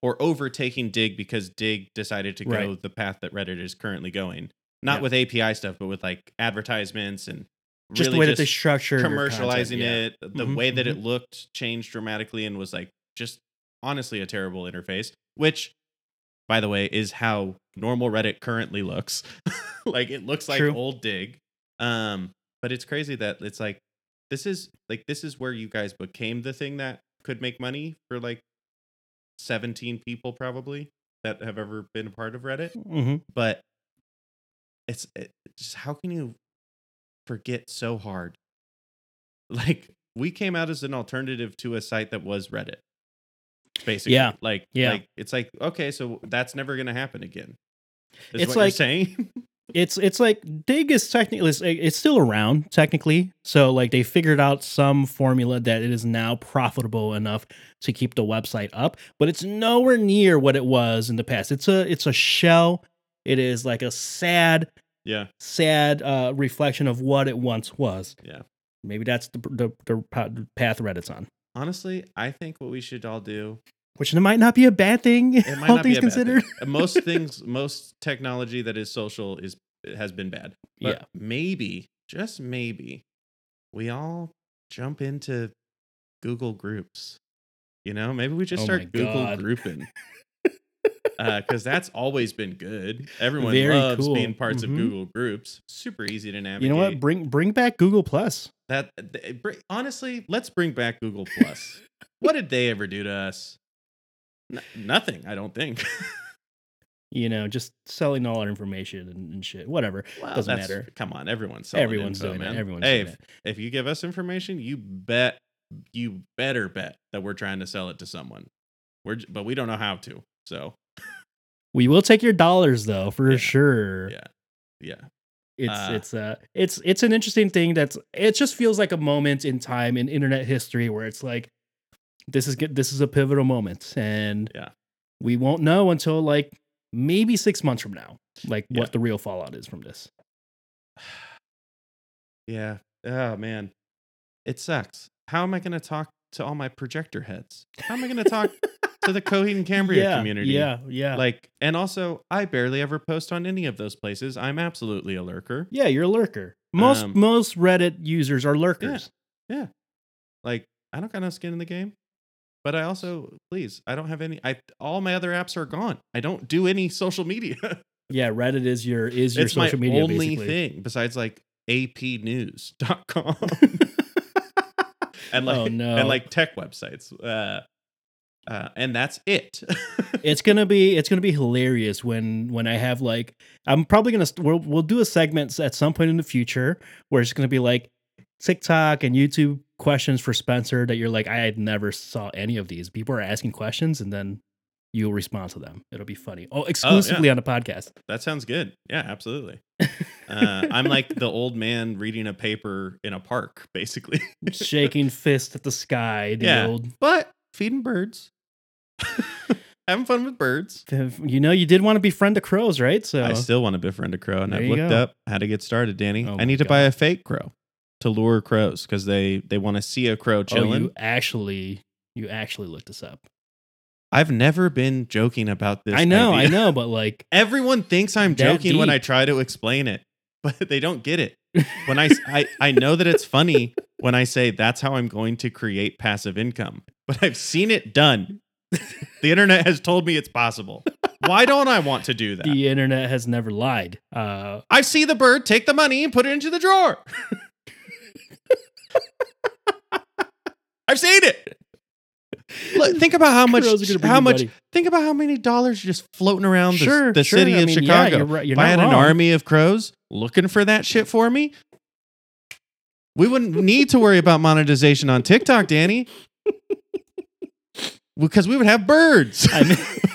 [SPEAKER 2] or overtaking Digg because Digg decided to go
[SPEAKER 1] Right.
[SPEAKER 2] the path that Reddit is currently going. Not with API stuff, but with like advertisements and
[SPEAKER 1] just
[SPEAKER 2] really
[SPEAKER 1] the way that they structure
[SPEAKER 2] commercializing it. The
[SPEAKER 1] Mhm,
[SPEAKER 2] way that
[SPEAKER 1] mhm.
[SPEAKER 2] it looked changed dramatically and was like just honestly a terrible interface. Which, by the way, is how normal Reddit currently looks. [LAUGHS] like it looks like
[SPEAKER 1] True.
[SPEAKER 2] old Digg. Um, but it's crazy that it's like this is like this is where you guys became the thing that could make money for like 17 people probably that have ever been a part of Reddit
[SPEAKER 1] Mhm.
[SPEAKER 2] but it's it, just how can you forget so hard [LAUGHS] like we came out as an alternative to a site that was reddit basically
[SPEAKER 1] Yeah,
[SPEAKER 2] like
[SPEAKER 1] yeah.
[SPEAKER 2] like it's like okay so that's never gonna happen again is
[SPEAKER 1] It's
[SPEAKER 2] what you're
[SPEAKER 1] like-
[SPEAKER 2] saying [LAUGHS]
[SPEAKER 1] it's it's like Digg is technically it's, it's still around technically. So like they figured out some formula that it is now profitable enough to keep the website up, but it's nowhere near what it was in the past. It's a it's a shell. It is like a sad
[SPEAKER 2] yeah
[SPEAKER 1] sad uh, reflection of what it once was.
[SPEAKER 2] Yeah.
[SPEAKER 1] Maybe that's the, the the path Reddit's on.
[SPEAKER 2] Honestly, I think what we should all do
[SPEAKER 1] which might not be a bad thing.
[SPEAKER 2] It [LAUGHS] might all not things be considered. most [LAUGHS] things, most technology that is social is has been bad. But yeah, maybe, just maybe, we all jump into Google Groups. You know, maybe we just oh start Google God. grouping. [LAUGHS] because uh, that's always been good. Everyone Very loves cool. being parts mm-hmm. of Google Groups. Super easy to navigate.
[SPEAKER 1] You know what? Bring bring back Google Plus.
[SPEAKER 2] That honestly, let's bring back Google Plus. what did they ever do to us? N- nothing, I don't think. [LAUGHS]
[SPEAKER 1] you know, just selling all our information and, and shit. Whatever. Well, Doesn't matter.
[SPEAKER 2] Come on, everyone's selling
[SPEAKER 1] Everyone's
[SPEAKER 2] info,
[SPEAKER 1] doing man.
[SPEAKER 2] it.
[SPEAKER 1] Everyone's
[SPEAKER 2] hey,
[SPEAKER 1] doing
[SPEAKER 2] if, if you give us information, you bet, you better bet that we're trying to sell it to someone. We're, but we don't know how to. So
[SPEAKER 1] we will take your dollars though, for
[SPEAKER 2] yeah.
[SPEAKER 1] sure.
[SPEAKER 2] Yeah. Yeah.
[SPEAKER 1] It's uh, it's uh it's it's an interesting thing that's it just feels like a moment in time in internet history where it's like this is good this is a pivotal moment and
[SPEAKER 2] yeah
[SPEAKER 1] we won't know until like maybe six months from now, like yeah. what the real fallout is from this. [SIGHS]
[SPEAKER 2] Yeah. Oh man, it sucks. How am I going to talk to all my projector heads? How am I going to talk [LAUGHS] to the Coheed and Cambria
[SPEAKER 1] yeah,
[SPEAKER 2] community?
[SPEAKER 1] Yeah, yeah.
[SPEAKER 2] Like, and also, I barely ever post on any of those places. I'm absolutely a lurker.
[SPEAKER 1] Yeah, you're a lurker. Most um, most Reddit users are lurkers.
[SPEAKER 2] Yeah. yeah. Like, I don't got no skin in the game. But I also, please, I don't have any. I all my other apps are gone. I don't do any social media. [LAUGHS]
[SPEAKER 1] yeah, Reddit is your is your
[SPEAKER 2] it's
[SPEAKER 1] social
[SPEAKER 2] my
[SPEAKER 1] media
[SPEAKER 2] only
[SPEAKER 1] basically.
[SPEAKER 2] thing besides like apnews.com [LAUGHS] and like
[SPEAKER 1] oh, no.
[SPEAKER 2] and like tech websites. Uh, uh, and that's it. [LAUGHS]
[SPEAKER 1] it's gonna be it's gonna be hilarious when when I have like I'm probably gonna we'll we'll do a segment at some point in the future where it's gonna be like TikTok and YouTube questions for Spencer that you're like, I had never saw any of these. People are asking questions and then you'll respond to them. It'll be funny. Oh, exclusively oh, yeah. on a podcast.
[SPEAKER 2] That sounds good. Yeah, absolutely. [LAUGHS] uh, I'm like the old man reading a paper in a park, basically.
[SPEAKER 1] Shaking [LAUGHS] fist at the sky. The
[SPEAKER 2] yeah,
[SPEAKER 1] old...
[SPEAKER 2] but feeding birds. [LAUGHS] Having fun with birds.
[SPEAKER 1] You know, you did want to befriend the crows, right? So
[SPEAKER 2] I still want to befriend a crow, and there I've looked go. up how to get started, Danny. Oh I need to buy a fake crow to lure crows because they they want to see a crow chilling. Oh,
[SPEAKER 1] you actually you actually looked this up.
[SPEAKER 2] I've never been joking about this.
[SPEAKER 1] I know,
[SPEAKER 2] idea.
[SPEAKER 1] I know, but like [LAUGHS]
[SPEAKER 2] everyone thinks I'm joking deep. when I try to explain it, but [LAUGHS] they don't get it. When I, I I know that it's funny when I say that's how I'm going to create passive income, but I've seen it done. the internet has told me it's possible. Why don't I want to do that?
[SPEAKER 1] The internet has never lied. Uh,
[SPEAKER 2] I see the bird, take the money, and put it into the drawer. I've seen it. Look, think about how [LAUGHS] much how much buddy. think about how many dollars are just floating around the, sure, the sure. city I of mean, Chicago. Yeah, you're right. you're if I had wrong. an army of crows looking for that shit for me, we wouldn't need to worry about monetization on TikTok, Danny. Because we would have birds. I mean, [LAUGHS]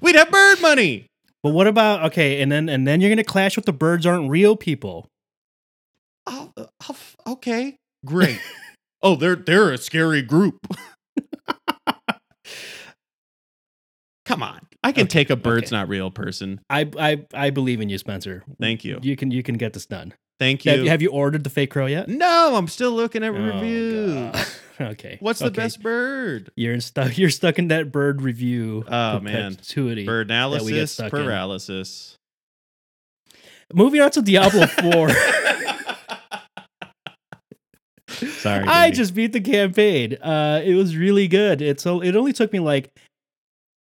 [SPEAKER 2] We'd have bird money.
[SPEAKER 1] But what about okay, and then and then you're gonna clash with the birds aren't real people.
[SPEAKER 2] Oh, oh okay, great [LAUGHS] oh, they're they're a scary group. [LAUGHS] Come on. I can okay, take a bird's okay. not real person.
[SPEAKER 1] I, I I believe in you, Spencer.
[SPEAKER 2] Thank you.
[SPEAKER 1] You can you can get this done.
[SPEAKER 2] Thank you.
[SPEAKER 1] Have, have you ordered the fake crow yet?
[SPEAKER 2] No, I'm still looking at oh, reviews. [LAUGHS]
[SPEAKER 1] okay.
[SPEAKER 2] What's the
[SPEAKER 1] okay.
[SPEAKER 2] best bird?
[SPEAKER 1] You're stuck. You're stuck in that bird review.
[SPEAKER 2] Oh man, bird analysis paralysis.
[SPEAKER 1] In. Moving on to Diablo [LAUGHS] Four.
[SPEAKER 2] Sorry,
[SPEAKER 1] I just beat the campaign. Uh, it was really good. It's a, it only took me like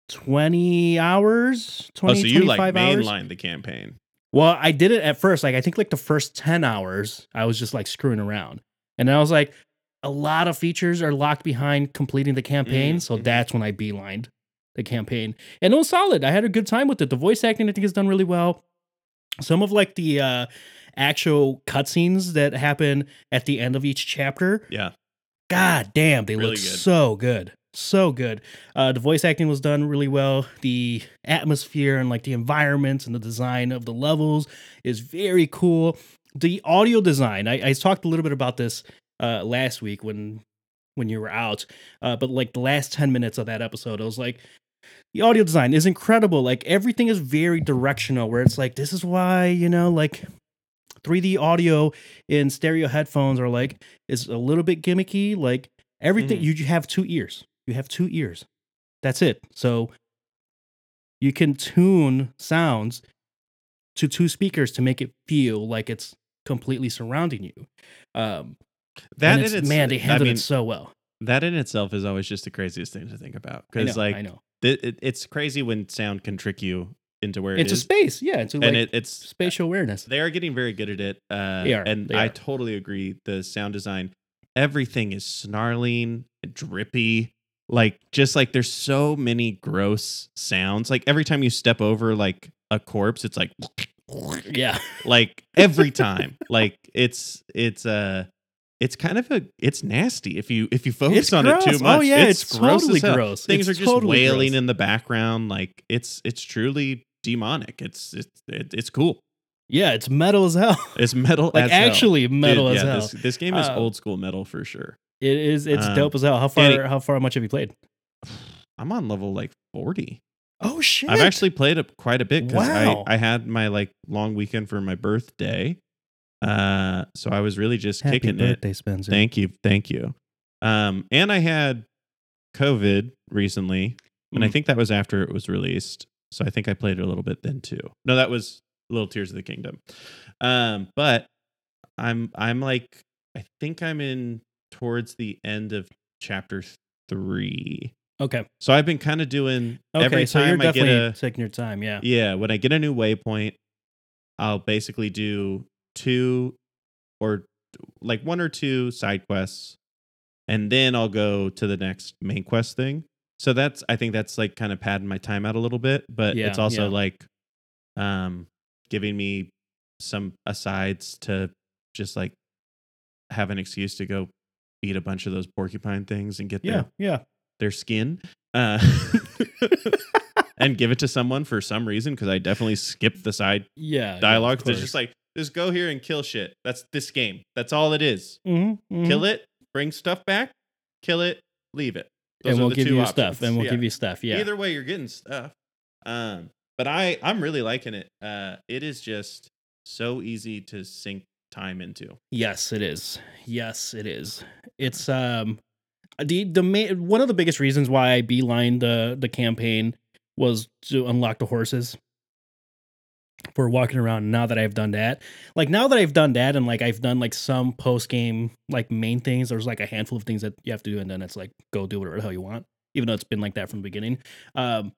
[SPEAKER 1] twenty hours. 20, oh, so you like
[SPEAKER 2] mainline the campaign?
[SPEAKER 1] Well, I did it at first. Like I think like the first ten hours, I was just like screwing around, and then I was like, a lot of features are locked behind completing the campaign. Mm-hmm. So that's when I beelined the campaign, and it was solid. I had a good time with it. The voice acting, I think, is done really well. Some of like the uh actual cutscenes that happen at the end of each chapter.
[SPEAKER 2] Yeah.
[SPEAKER 1] God damn, they really look good. so good. so good. Uh, the voice acting was done really well. The atmosphere and like the environments and the design of the levels is very cool. The audio design, I, I talked a little bit about this uh, last week when when you were out, uh, but like the last ten minutes of that episode, I was like, the audio design is incredible. Like everything is very directional, where it's like this is why you know like 3D audio in stereo headphones are like is a little bit gimmicky. Like everything, mm-hmm. you have two ears. You have two ears. That's it. So you can tune sounds to two speakers to make it feel like it's completely surrounding you. Um, that it's, its, man, they handled I mean, it so well.
[SPEAKER 2] That in itself is always just the craziest thing to think about because, like, I know th- it, it's crazy when sound can trick you into where it is.
[SPEAKER 1] into space. Yeah, into like and it, it's spatial awareness.
[SPEAKER 2] They are getting very good at it. Uh, they are, and they I totally agree. The sound design, everything is snarling, drippy. Like just like there's so many gross sounds. Like every time you step over like a corpse, it's like
[SPEAKER 1] yeah, [LAUGHS]
[SPEAKER 2] like every time. like it's it's uh it's kind of a it's nasty if you if you focus
[SPEAKER 1] it's
[SPEAKER 2] on
[SPEAKER 1] gross.
[SPEAKER 2] it too much.
[SPEAKER 1] Oh yeah, it's, it's gross totally gross.
[SPEAKER 2] Things
[SPEAKER 1] it's
[SPEAKER 2] are just totally wailing gross. in the background. Like it's it's truly demonic. It's it's it's cool.
[SPEAKER 1] Yeah, it's metal as hell. [LAUGHS]
[SPEAKER 2] It's metal
[SPEAKER 1] like actually
[SPEAKER 2] hell.
[SPEAKER 1] metal
[SPEAKER 2] Dude,
[SPEAKER 1] as
[SPEAKER 2] yeah,
[SPEAKER 1] hell.
[SPEAKER 2] This, this game is uh, old school metal for sure.
[SPEAKER 1] It is. It's um, dope as hell. How far? how far much have you played? [SIGHS]
[SPEAKER 2] I'm on level like 40.
[SPEAKER 1] Oh shit!
[SPEAKER 2] I've actually played it quite a bit because wow. I I had my like long weekend for my birthday. Uh, so I was really just
[SPEAKER 1] Happy
[SPEAKER 2] kicking
[SPEAKER 1] birthday,
[SPEAKER 2] it.
[SPEAKER 1] Spencer.
[SPEAKER 2] Thank you, thank you. Um, and I had COVID recently, and mm. I think that was after it was released. So I think I played it a little bit then too. No, that was Little Tears of the Kingdom. Um, but I'm I'm like I think I'm in towards the end of chapter three.
[SPEAKER 1] Okay.
[SPEAKER 2] So I've been kind of doing okay, every so time I get a
[SPEAKER 1] taking your time, yeah.
[SPEAKER 2] Yeah, when I get a new waypoint, I'll basically do two or like one or two side quests and then I'll go to the next main quest thing. So that's I think that's like kind of padding my time out a little bit, but yeah, it's also yeah. like um giving me some asides to just like have an excuse to go eat a bunch of those porcupine things and get
[SPEAKER 1] yeah,
[SPEAKER 2] their
[SPEAKER 1] yeah.
[SPEAKER 2] their skin. Uh [LAUGHS] and give it to someone for some reason because I definitely skipped the side
[SPEAKER 1] yeah
[SPEAKER 2] dialogue. Yeah, it's just like just go here and kill shit. That's this game. That's all it is.
[SPEAKER 1] Mm-hmm, mm-hmm.
[SPEAKER 2] Kill it, bring stuff back, kill it, leave it.
[SPEAKER 1] Those and we'll give you options. stuff. And we'll yeah. give you stuff. Yeah.
[SPEAKER 2] Either way, you're getting stuff. Um, but I I'm really liking it. Uh, it is just so easy to sink time into.
[SPEAKER 1] Yes, it is. Yes, it is. It's um the the main one of the biggest reasons why I beeline the the campaign was to unlock the horses for walking around now that I've done that. Like now that I've done that and like I've done like some post game like main things, there's like a handful of things that you have to do and then it's like go do whatever the hell you want. Even though it's been like that from the beginning. Um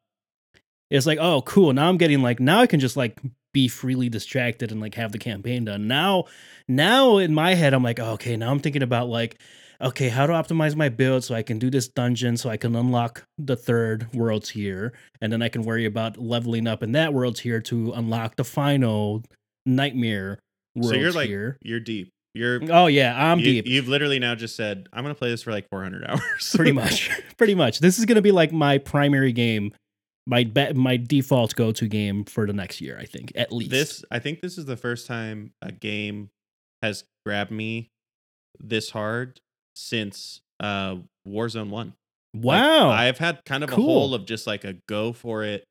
[SPEAKER 1] it's like, oh cool. Now I'm getting like now I can just like be freely distracted and like have the campaign done. Now now in my head I'm like, oh, okay, now I'm thinking about like okay, how to optimize my build so I can do this dungeon so I can unlock the third world tier. And then I can worry about leveling up in that world tier to unlock the final nightmare world so
[SPEAKER 2] you're
[SPEAKER 1] tier.
[SPEAKER 2] like you're deep. You're
[SPEAKER 1] oh yeah, I'm
[SPEAKER 2] you,
[SPEAKER 1] deep.
[SPEAKER 2] You've literally now just said I'm gonna play this for like 400 [LAUGHS] hours.
[SPEAKER 1] pretty much, [LAUGHS] pretty much. This is gonna be like my primary game, my be- my default go to game for the next year. I think at least
[SPEAKER 2] this. I think this is the first time a game has grabbed me this hard since uh Warzone 1.
[SPEAKER 1] Wow.
[SPEAKER 2] Like, I've had kind of cool. a hole of just like a go for it.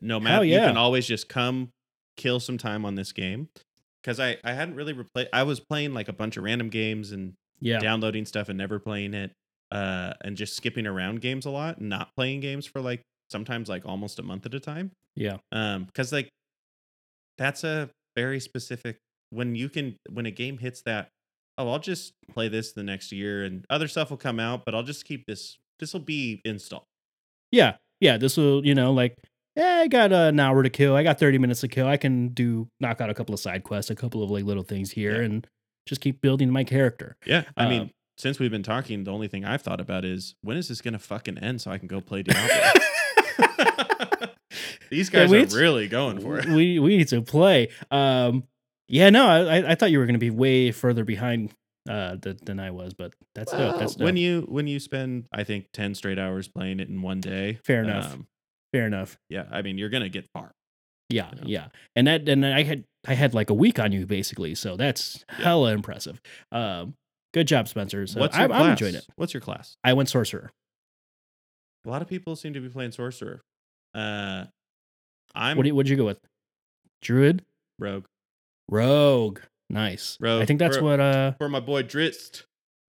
[SPEAKER 2] No matter yeah. you can always just come kill some time on this game. Cause I, I hadn't really replayed I was playing like a bunch of random games and
[SPEAKER 1] yeah.
[SPEAKER 2] downloading stuff and never playing it. Uh and just skipping around games a lot, not playing games for like sometimes like almost a month at a time.
[SPEAKER 1] Yeah.
[SPEAKER 2] Um, because like that's a very specific when you can when a game hits that oh, I'll just play this the next year and other stuff will come out, but I'll just keep this. This will be installed.
[SPEAKER 1] Yeah. Yeah. This will, you know, like, yeah, I got an hour to kill. I got 30 minutes to kill. I can do, knock out a couple of side quests, a couple of like little things here yeah. and just keep building my character.
[SPEAKER 2] Yeah. I um, mean, since we've been talking, the only thing I've thought about is when is this going to fucking end so I can go play Diablo? [LAUGHS] [LAUGHS] These guys yeah, are really going for it.
[SPEAKER 1] We we need to play. Um, yeah, no, I I thought you were going to be way further behind uh, th- than I was, but that's
[SPEAKER 2] Well,
[SPEAKER 1] dope. That's dope.
[SPEAKER 2] when you when you spend I think ten straight hours playing it in one day.
[SPEAKER 1] Fair enough.
[SPEAKER 2] um,
[SPEAKER 1] Fair enough.
[SPEAKER 2] yeah, I mean you're gonna get far.
[SPEAKER 1] Yeah,
[SPEAKER 2] Yeah.
[SPEAKER 1] yeah. And that and I had I had like a week on you basically, so that's
[SPEAKER 2] Yeah.
[SPEAKER 1] hella impressive. Um, good job, Spencer. So
[SPEAKER 2] What's
[SPEAKER 1] I,
[SPEAKER 2] your
[SPEAKER 1] I'm
[SPEAKER 2] class?
[SPEAKER 1] enjoying it.
[SPEAKER 2] What's your class?
[SPEAKER 1] I went sorcerer.
[SPEAKER 2] A lot of people seem to be playing sorcerer. Uh, I'm
[SPEAKER 1] What do you, what'd you go with? Druid,
[SPEAKER 2] rogue
[SPEAKER 1] rogue. Nice.
[SPEAKER 2] Rogue.
[SPEAKER 1] I think that's
[SPEAKER 2] For-
[SPEAKER 1] what. Uh,
[SPEAKER 2] for my boy Drizzt, [LAUGHS]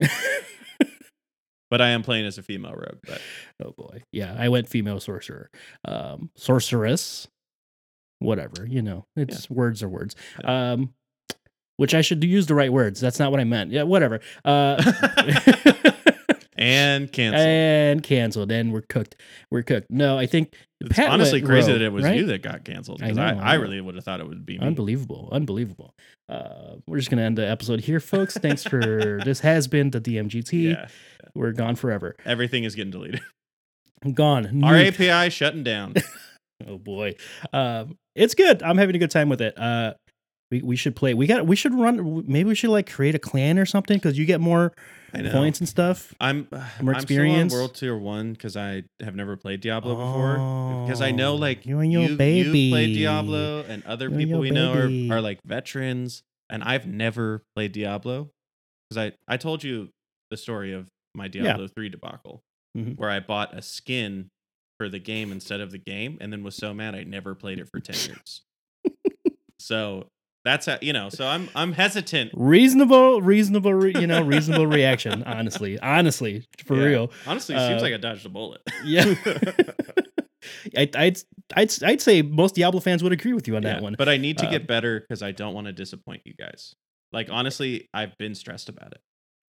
[SPEAKER 2] but I am playing as a female rogue. But
[SPEAKER 1] oh boy, yeah. I went female sorcerer. Um, sorceress. Whatever you know. It's words are words.
[SPEAKER 2] Yeah.
[SPEAKER 1] Um, which I should use the right words. That's not what I meant. Yeah, whatever. Uh. [LAUGHS] [LAUGHS]
[SPEAKER 2] and cancel.
[SPEAKER 1] and canceled. And we're cooked. We're cooked. No i think
[SPEAKER 2] it's
[SPEAKER 1] Pat
[SPEAKER 2] honestly crazy
[SPEAKER 1] rogue,
[SPEAKER 2] that it was
[SPEAKER 1] right?
[SPEAKER 2] you that got canceled because I, I,
[SPEAKER 1] I
[SPEAKER 2] really would have thought it would be me.
[SPEAKER 1] unbelievable. Unbelievable. Uh we're just gonna end the episode here folks. Thanks for [LAUGHS] this has been the dmgt
[SPEAKER 2] Yeah,
[SPEAKER 1] we're gone forever.
[SPEAKER 2] Everything is getting deleted.
[SPEAKER 1] gone.
[SPEAKER 2] Our. API shutting down. [LAUGHS]
[SPEAKER 1] oh boy. Um it's good. I'm having a good time with it. Uh we, we should play we got we should run maybe we should like create a clan or something because you get more points and stuff
[SPEAKER 2] I'm
[SPEAKER 1] More
[SPEAKER 2] I'm
[SPEAKER 1] experience?
[SPEAKER 2] on World Tier One because I have never played Diablo before. Because I know
[SPEAKER 1] Oh,
[SPEAKER 2] like
[SPEAKER 1] you and your
[SPEAKER 2] you,
[SPEAKER 1] baby
[SPEAKER 2] you played Diablo and other
[SPEAKER 1] You
[SPEAKER 2] people
[SPEAKER 1] your
[SPEAKER 2] we know are, are like veterans, and I've never played Diablo because I I told you the story of my Diablo three debacle
[SPEAKER 1] Mhm.
[SPEAKER 2] where I bought a skin for the game instead of the game, and then was so mad I never played it for ten years. [LAUGHS] so that's how you know. So I'm I'm hesitant.
[SPEAKER 1] reasonable reasonable re- you know reasonable reaction [LAUGHS] honestly honestly for
[SPEAKER 2] Yeah.
[SPEAKER 1] real
[SPEAKER 2] Honestly, it seems
[SPEAKER 1] Uh,
[SPEAKER 2] like I dodged a bullet.
[SPEAKER 1] yeah [LAUGHS] [LAUGHS] I'd, I'd i'd i'd say most diablo fans would agree with you on that one
[SPEAKER 2] But I need to
[SPEAKER 1] Um,
[SPEAKER 2] get better because I don't want to disappoint you guys. Like honestly, I've been stressed about it.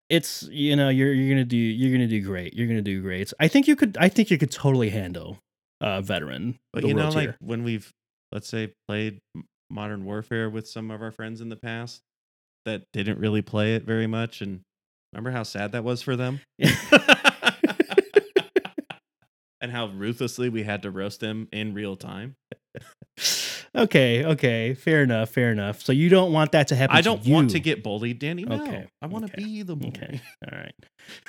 [SPEAKER 1] it's you know you're you're gonna do you're gonna do great you're gonna do great i think you could i think you could totally handle uh veteran
[SPEAKER 2] But you know,
[SPEAKER 1] world
[SPEAKER 2] like when we've let's say played Modern Warfare with some of our friends in the past that didn't really play it very much, and remember how sad that was for them, [LAUGHS] [LAUGHS] and how ruthlessly we had to roast them in real time. [LAUGHS]
[SPEAKER 1] okay okay fair enough fair enough so you don't want that to happen
[SPEAKER 2] I don't want to get bullied, Danny. No,
[SPEAKER 1] Okay,
[SPEAKER 2] I want to
[SPEAKER 1] okay,
[SPEAKER 2] be the bully.
[SPEAKER 1] okay all right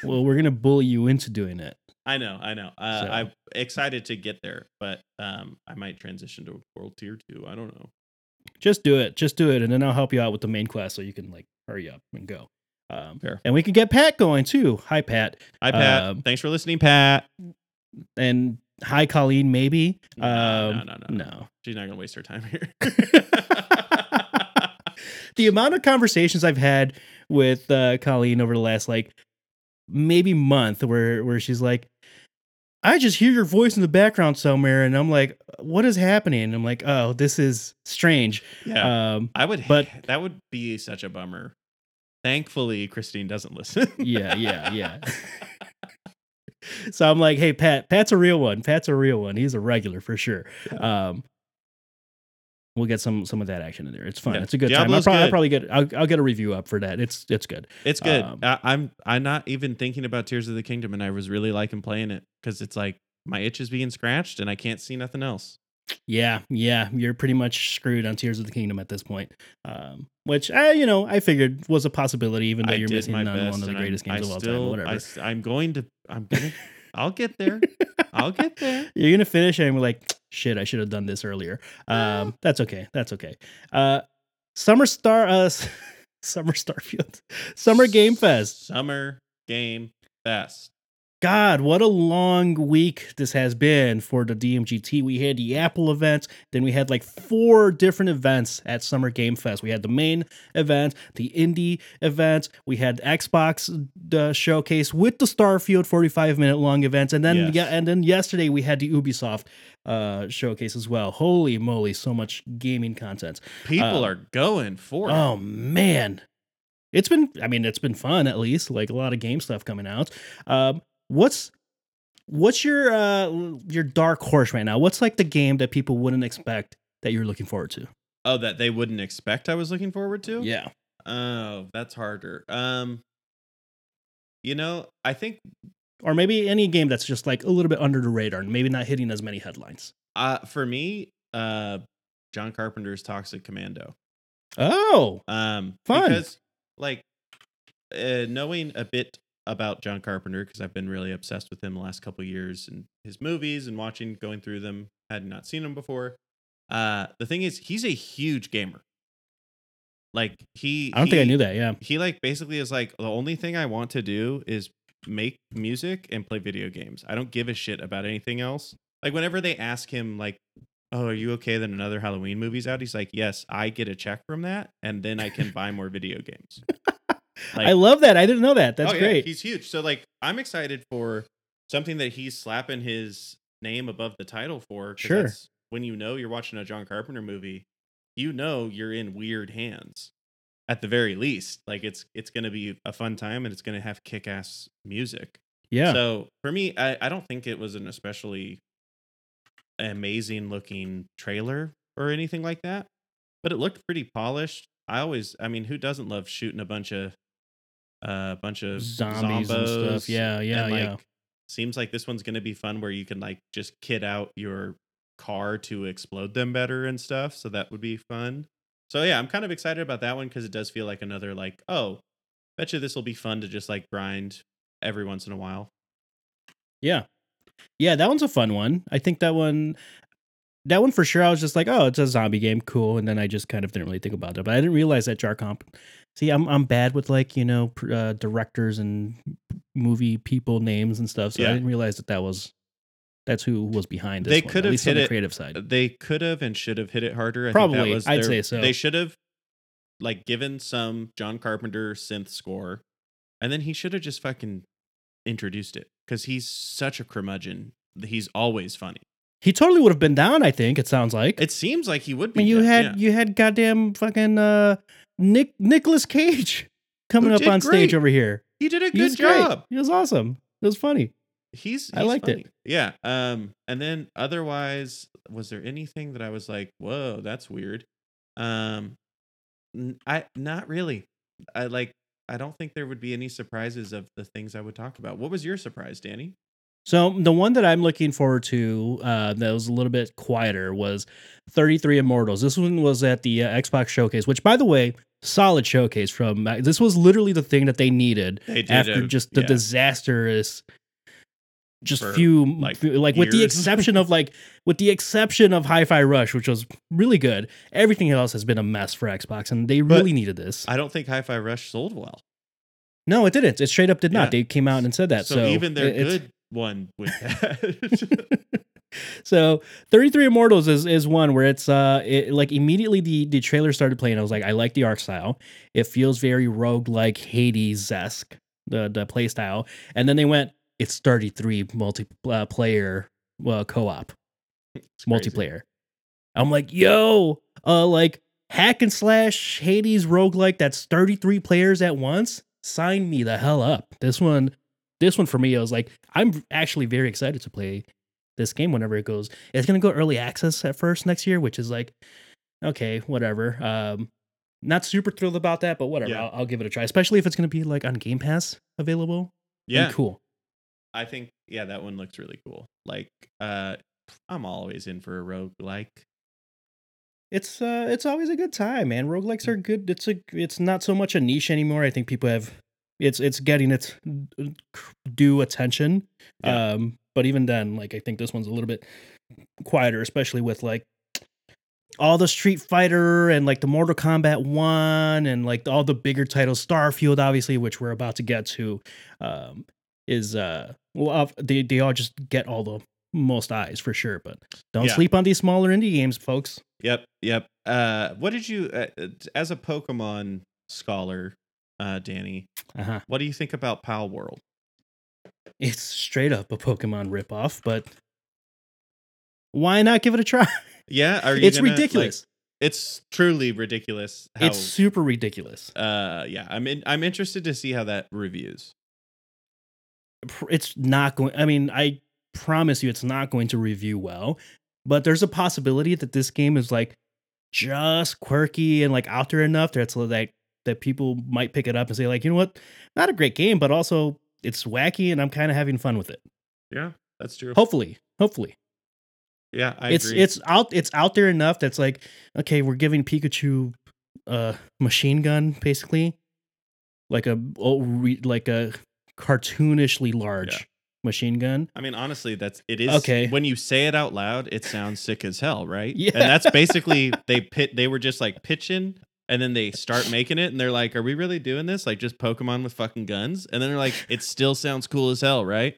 [SPEAKER 1] well we're gonna bully you into doing it
[SPEAKER 2] I know, I know. Uh,
[SPEAKER 1] So-
[SPEAKER 2] I'm excited to get there, but um, I might transition to World Tier Two. I don't know.
[SPEAKER 1] Just do it just do it and then i'll help you out with the main quest so you can like hurry up and go um
[SPEAKER 2] Fair.
[SPEAKER 1] and we can get pat going too hi pat
[SPEAKER 2] Hi, Pat.
[SPEAKER 1] Um,
[SPEAKER 2] Thanks for listening, Pat.
[SPEAKER 1] and hi colleen maybe
[SPEAKER 2] No,
[SPEAKER 1] um
[SPEAKER 2] no, no, no,
[SPEAKER 1] no
[SPEAKER 2] She's not gonna waste her time here. [LAUGHS] [LAUGHS]
[SPEAKER 1] the amount of conversations i've had with uh colleen over the last like maybe month where where she's like I just hear your voice in the background somewhere, and I'm like, "What is happening?" And I'm like, "Oh, this is strange."
[SPEAKER 2] yeah,
[SPEAKER 1] Um,
[SPEAKER 2] I would,
[SPEAKER 1] but-
[SPEAKER 2] that would be such a bummer. Thankfully, Christine doesn't listen.
[SPEAKER 1] yeah, yeah, yeah. [LAUGHS] so I'm like, "Hey, Pat, Pat's a real one. Pat's a real one. He's a regular for sure." Um, we'll get some some of that action in there. It's fun.
[SPEAKER 2] Yeah.
[SPEAKER 1] It's a good time. I'll
[SPEAKER 2] Diablo's
[SPEAKER 1] probably, I'll probably get I'll, I'll get a review up for that. It's it's good.
[SPEAKER 2] It's good.
[SPEAKER 1] Um,
[SPEAKER 2] I, I'm I'm not even thinking about Tears of the Kingdom, and I was really liking playing it because it's like my itch is being scratched, and I can't see nothing else.
[SPEAKER 1] Yeah, yeah, you're pretty much screwed on Tears of the Kingdom at this point. Um, which I, you know, I figured was a possibility, even though
[SPEAKER 2] I
[SPEAKER 1] you're missing on one of the
[SPEAKER 2] I'm-
[SPEAKER 1] greatest games
[SPEAKER 2] I
[SPEAKER 1] of all
[SPEAKER 2] still,
[SPEAKER 1] time. Whatever.
[SPEAKER 2] I, I'm going to. I'm gonna. [LAUGHS] I'll get there. I'll get there. [LAUGHS]
[SPEAKER 1] you're gonna finish and we're like, shit, I should have done this earlier. Um, [GASPS] that's okay. That's okay. Uh, Summer Star, uh, [LAUGHS] Summer Starfield, Summer Game Fest.
[SPEAKER 2] Summer Game Fest.
[SPEAKER 1] God, what a long week this has been for the DMGT. We had the Apple events, then we had like four different events at Summer Game Fest. We had the main event, the indie events, we had Xbox uh, showcase with the Starfield 45 minute long events, and then
[SPEAKER 2] Yes.
[SPEAKER 1] yeah, and then yesterday we had the Ubisoft uh, showcase as well. Holy moly, so much gaming content.
[SPEAKER 2] People
[SPEAKER 1] Uh,
[SPEAKER 2] are going for it.
[SPEAKER 1] Oh man, it's been. I mean, it's been fun at least. Like a lot of game stuff coming out. Um, what's what's your uh your dark horse right now? What's like the game that people wouldn't expect that you're looking forward to?
[SPEAKER 2] Oh, that they wouldn't expect. I was looking forward to.
[SPEAKER 1] Yeah.
[SPEAKER 2] Oh, that's harder. Um, you know, I think
[SPEAKER 1] Or maybe any game that's just like a little bit under the radar and maybe not hitting as many headlines.
[SPEAKER 2] uh for me, uh, John Carpenter's Toxic Commando.
[SPEAKER 1] Oh,
[SPEAKER 2] Um,
[SPEAKER 1] Fun.
[SPEAKER 2] because like uh, knowing a bit about John Carpenter because I've been really obsessed with him the last couple years and his movies and watching going through them. Had not seen him before. Uh, the thing is, he's a huge gamer. Like he,
[SPEAKER 1] I don't
[SPEAKER 2] he,
[SPEAKER 1] think I knew that. Yeah.
[SPEAKER 2] He like basically is like the only thing I want to do is make music and play video games. I don't give a shit about anything else. Like whenever they ask him like, "Oh, are you okay that another Halloween movie's out?" He's like, "Yes, I get a check from that and then I can buy more video games." [LAUGHS]
[SPEAKER 1] Like, I love that. I didn't know that. That's oh, great.
[SPEAKER 2] he's huge. So like I'm excited for something that he's slapping his name above the title for.
[SPEAKER 1] Sure.
[SPEAKER 2] when you know you're watching a John Carpenter movie, you know you're in weird hands. At the very least, like it's it's gonna be a fun time and it's gonna have kick ass music.
[SPEAKER 1] Yeah.
[SPEAKER 2] So for me, I, I don't think it was an especially amazing looking trailer or anything like that, but it looked pretty polished. I always, I mean, who doesn't love shooting a bunch of a uh, bunch of
[SPEAKER 1] zombies and stuff? Yeah, yeah, and, like, yeah.
[SPEAKER 2] Seems like this one's gonna be fun where you can like just kit out your car to explode them better and stuff. So that would be fun. So yeah, I'm kind of excited about that one because it does feel like another like, oh, bet you this will be fun to just like grind every once in a while.
[SPEAKER 1] Yeah. Yeah, that one's a fun one. I think that one that one for sure I was just like, oh, it's a zombie game, cool. And then I just kind of didn't really think about it. But I didn't realize that Jar Comp See, I'm I'm bad with like, you know, uh, directors and movie people names and stuff. So yeah. I didn't realize that that was that's who was behind this.
[SPEAKER 2] They could have hit
[SPEAKER 1] the
[SPEAKER 2] it,
[SPEAKER 1] creative side.
[SPEAKER 2] They could have and should have hit it harder. I
[SPEAKER 1] Probably,
[SPEAKER 2] I'd
[SPEAKER 1] their, say so.
[SPEAKER 2] They should have like given some John Carpenter synth score, and then he should have just fucking introduced it because he's such a curmudgeon. He's always funny.
[SPEAKER 1] He totally would have been down. I think it sounds like.
[SPEAKER 2] It seems like he would be.
[SPEAKER 1] I mean, you
[SPEAKER 2] down,
[SPEAKER 1] had
[SPEAKER 2] yeah.
[SPEAKER 1] you had goddamn fucking uh, Nick Nicolas Cage coming up on great. stage over here.
[SPEAKER 2] He did a good job.
[SPEAKER 1] Great. He was awesome. It was funny.
[SPEAKER 2] He's, he's
[SPEAKER 1] I liked
[SPEAKER 2] funny.
[SPEAKER 1] it.
[SPEAKER 2] Yeah. Um. And then otherwise, was there anything that I was like, "Whoa, that's weird"? Um. I not really. I like. I don't think there would be any surprises of the things I would talk about. What was your surprise, Danny?
[SPEAKER 1] So the one that I'm looking forward to uh, that was a little bit quieter was 33 Immortals. This one was at the uh, Xbox Showcase, which, by the way, solid showcase from. Uh, this was literally the thing that they needed
[SPEAKER 2] they
[SPEAKER 1] after
[SPEAKER 2] a,
[SPEAKER 1] just the
[SPEAKER 2] yeah.
[SPEAKER 1] disastrous. Just
[SPEAKER 2] For,
[SPEAKER 1] few
[SPEAKER 2] like,
[SPEAKER 1] few, like with the exception of like with the exception of Hi-Fi Rush, which was really good. Everything else has been a mess for Xbox, and they
[SPEAKER 2] But
[SPEAKER 1] really needed this.
[SPEAKER 2] I don't think Hi-Fi Rush sold well.
[SPEAKER 1] no, it didn't. It straight up did not. They came out and said that.
[SPEAKER 2] So,
[SPEAKER 1] So,
[SPEAKER 2] even their
[SPEAKER 1] it-
[SPEAKER 2] good one with [LAUGHS] that. [LAUGHS]
[SPEAKER 1] so 33 immortals is is one where it's uh it, like immediately the the trailer started playing. I was like i like the art style. It feels very rogue like hades-esque the the play style. And then they went it's 33 multiplayer uh, co-op.
[SPEAKER 2] It's crazy.
[SPEAKER 1] multiplayer. I'm like yo uh like hack and slash hades roguelike that's 33 players at once? Sign me the hell up. This one this one for me i was like i'm actually very excited to play this game whenever it goes it's going to go early access at first next year which is like okay whatever um not super thrilled about that but whatever
[SPEAKER 2] Yeah.
[SPEAKER 1] I'll, I'll give it a try especially if it's going to be like on game pass available
[SPEAKER 2] yeah,
[SPEAKER 1] cool
[SPEAKER 2] I think yeah, that one looks really cool. Like, uh, I'm always in for a rogue like.
[SPEAKER 1] it's uh it's always a good time man roguelikes are good it's a it's not so much a niche anymore i think people have it's it's getting its due attention
[SPEAKER 2] Yeah.
[SPEAKER 1] um but even then like i think this one's a little bit quieter especially with like all the street fighter and like the mortal kombat 1 and like all the bigger titles starfield obviously which we're about to get to um is uh well they, they all just get all the most eyes for sure but don't
[SPEAKER 2] Yeah.
[SPEAKER 1] sleep on these smaller indie games folks
[SPEAKER 2] Yep, yep. Uh, what did you, uh, uh, as a Pokemon scholar, uh, Danny?
[SPEAKER 1] uh-huh
[SPEAKER 2] What do you think about Palworld?
[SPEAKER 1] It's straight up a Pokemon ripoff, but why not give it a try?
[SPEAKER 2] Yeah, are you?
[SPEAKER 1] It's
[SPEAKER 2] gonna, like-
[SPEAKER 1] ridiculous.
[SPEAKER 2] it's truly ridiculous. How,
[SPEAKER 1] it's super ridiculous.
[SPEAKER 2] uh, yeah. I'm in, I'm interested to see how that reviews.
[SPEAKER 1] It's not going. I mean, I promise you, it's not going to review well. But there's a possibility that this game is like just quirky and like out there enough that's like that people might pick it up and say like, you know what, not a great game, but also it's wacky and I'm kind of having fun with it.
[SPEAKER 2] Yeah, that's true.
[SPEAKER 1] Hopefully, hopefully.
[SPEAKER 2] Yeah, I
[SPEAKER 1] it's
[SPEAKER 2] agree.
[SPEAKER 1] it's out it's out there enough that's like okay we're giving pikachu a machine gun basically like a oh, like a cartoonishly large
[SPEAKER 2] Yeah.
[SPEAKER 1] machine gun.
[SPEAKER 2] I mean, honestly, that's it is.
[SPEAKER 1] Okay.
[SPEAKER 2] When you say it out loud, it sounds sick as hell, right?
[SPEAKER 1] Yeah.
[SPEAKER 2] And that's basically [LAUGHS] they pit. They were just like pitching, and then they start making it, and they're like, "Are we really doing this? Like just Pokemon with fucking guns?" And then they're like, "It still sounds cool as hell, right?"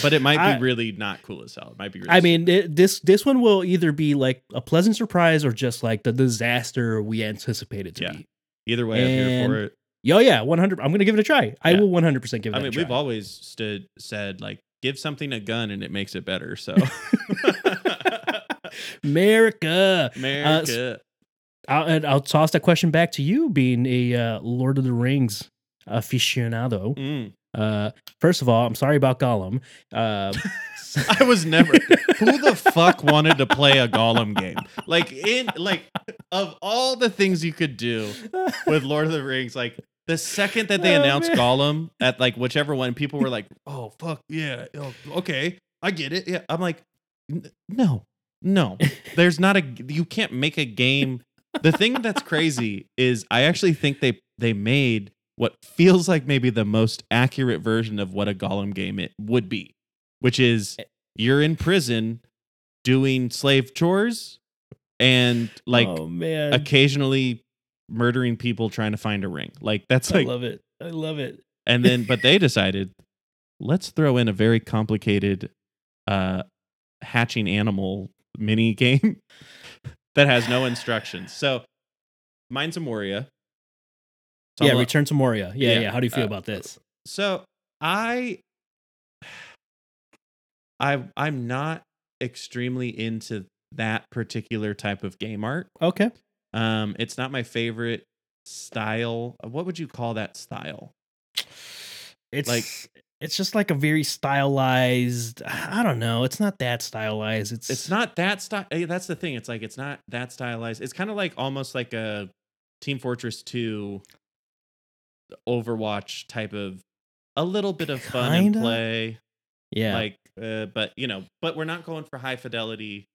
[SPEAKER 2] But it might be
[SPEAKER 1] I-
[SPEAKER 2] really not cool as hell. It might be. Really
[SPEAKER 1] I mean, it, this this one will either be like a pleasant surprise or just like the disaster we anticipated to
[SPEAKER 2] Yeah.
[SPEAKER 1] be.
[SPEAKER 2] either way, I'm here for it.
[SPEAKER 1] Yo, yeah, one hundred. I'm gonna give it a try. I will one hundred percent give it.
[SPEAKER 2] I mean, we've always stood said like, give something a gun and it makes it better. So, [LAUGHS]
[SPEAKER 1] America. [LAUGHS]
[SPEAKER 2] Uh, America.
[SPEAKER 1] I'll, and I'll toss that question back to you, being a uh, Lord of the Rings aficionado.
[SPEAKER 2] Mm.
[SPEAKER 1] Uh, first of all, I'm sorry about Gollum. Uh, [LAUGHS]
[SPEAKER 2] I was never. Who the [LAUGHS] fuck wanted to play a Gollum game? Like in like of all the things you could do with Lord of the Rings, like the second that they
[SPEAKER 1] Oh,
[SPEAKER 2] announced
[SPEAKER 1] man.
[SPEAKER 2] Gollum at like whichever one, people were like, "Oh fuck yeah, oh, okay, I get it." Yeah, I'm like, no, no, [LAUGHS] there's not a. You can't make a game. The thing that's crazy is I actually think they they made what feels like maybe the most accurate version of what a Gollum game it would be, which is you're in prison doing slave chores and like
[SPEAKER 1] oh man,
[SPEAKER 2] occasionally murdering people trying to find a ring. Like that's like I
[SPEAKER 1] love it. I love it.
[SPEAKER 2] and then but [LAUGHS] they decided let's throw in a very complicated uh hatching animal mini game that has no instructions. So mine's a Moria. So
[SPEAKER 1] yeah,
[SPEAKER 2] I'll-
[SPEAKER 1] Return to Moria. Yeah,
[SPEAKER 2] Yeah,
[SPEAKER 1] yeah. How do you feel
[SPEAKER 2] uh,
[SPEAKER 1] about this?
[SPEAKER 2] So I I I'm not extremely into that particular type of game art.
[SPEAKER 1] Okay.
[SPEAKER 2] Um it's not my favorite style. What would you call that style?
[SPEAKER 1] It's
[SPEAKER 2] Like-
[SPEAKER 1] it's just like a very stylized. I don't know. It's not that stylized. It's
[SPEAKER 2] It's not that style. That's the thing. It's like it's not that stylized. It's kind of like almost like a Team Fortress 2 Overwatch type of a little bit of fun and
[SPEAKER 1] Kinda?
[SPEAKER 2] play.
[SPEAKER 1] Yeah.
[SPEAKER 2] like uh, but you know but we're not going for high fidelity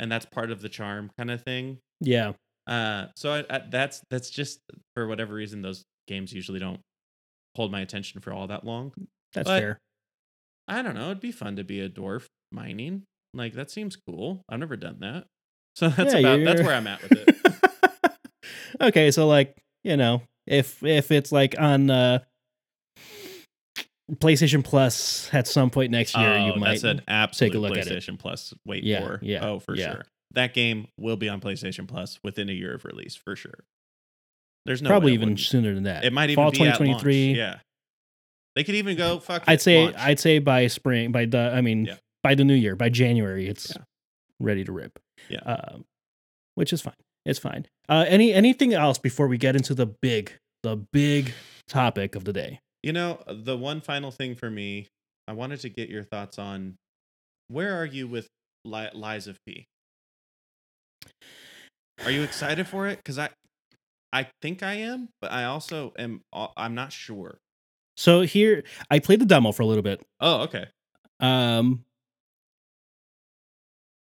[SPEAKER 2] and that's part of the charm kind of thing
[SPEAKER 1] yeah.
[SPEAKER 2] uh so I, I, that's that's just for whatever reason those games usually don't hold my attention for all that long
[SPEAKER 1] That's
[SPEAKER 2] but-
[SPEAKER 1] fair.
[SPEAKER 2] i don't know it'd be fun to be a dwarf mining like that seems cool i've never done that [LAUGHS] so that's
[SPEAKER 1] Yeah,
[SPEAKER 2] about that's
[SPEAKER 1] you're-
[SPEAKER 2] where i'm at with it [LAUGHS]
[SPEAKER 1] okay, so like, you know, if if it's like on uh PlayStation Plus at some point next year,
[SPEAKER 2] oh,
[SPEAKER 1] you might
[SPEAKER 2] that's an absolute take a
[SPEAKER 1] look at it.
[SPEAKER 2] playstation plus wait
[SPEAKER 1] Yeah,
[SPEAKER 2] for
[SPEAKER 1] yeah,
[SPEAKER 2] oh for
[SPEAKER 1] yeah.
[SPEAKER 2] sure that game will be on playstation plus within a year of release for sure there's no
[SPEAKER 1] probably even sooner than that.
[SPEAKER 2] It might even
[SPEAKER 1] fall
[SPEAKER 2] be
[SPEAKER 1] twenty
[SPEAKER 2] at launch. Yeah, they could even go fuck.
[SPEAKER 1] I'd say
[SPEAKER 2] launch.
[SPEAKER 1] I'd say by spring, by the I mean
[SPEAKER 2] Yeah.
[SPEAKER 1] by the new year, by January, it's
[SPEAKER 2] Yeah.
[SPEAKER 1] ready to rip.
[SPEAKER 2] Yeah.
[SPEAKER 1] um, which is fine. It's fine. Uh, any anything else before we get into the big the big topic of the day?
[SPEAKER 2] You know, the one final thing for me, I wanted to get your thoughts on where are you with Li- Lies of P? Are you excited for it? Because I, I think I am, but I also am. uh, I'm not sure.
[SPEAKER 1] So here, I played the demo for a little bit.
[SPEAKER 2] Oh, okay.
[SPEAKER 1] Um,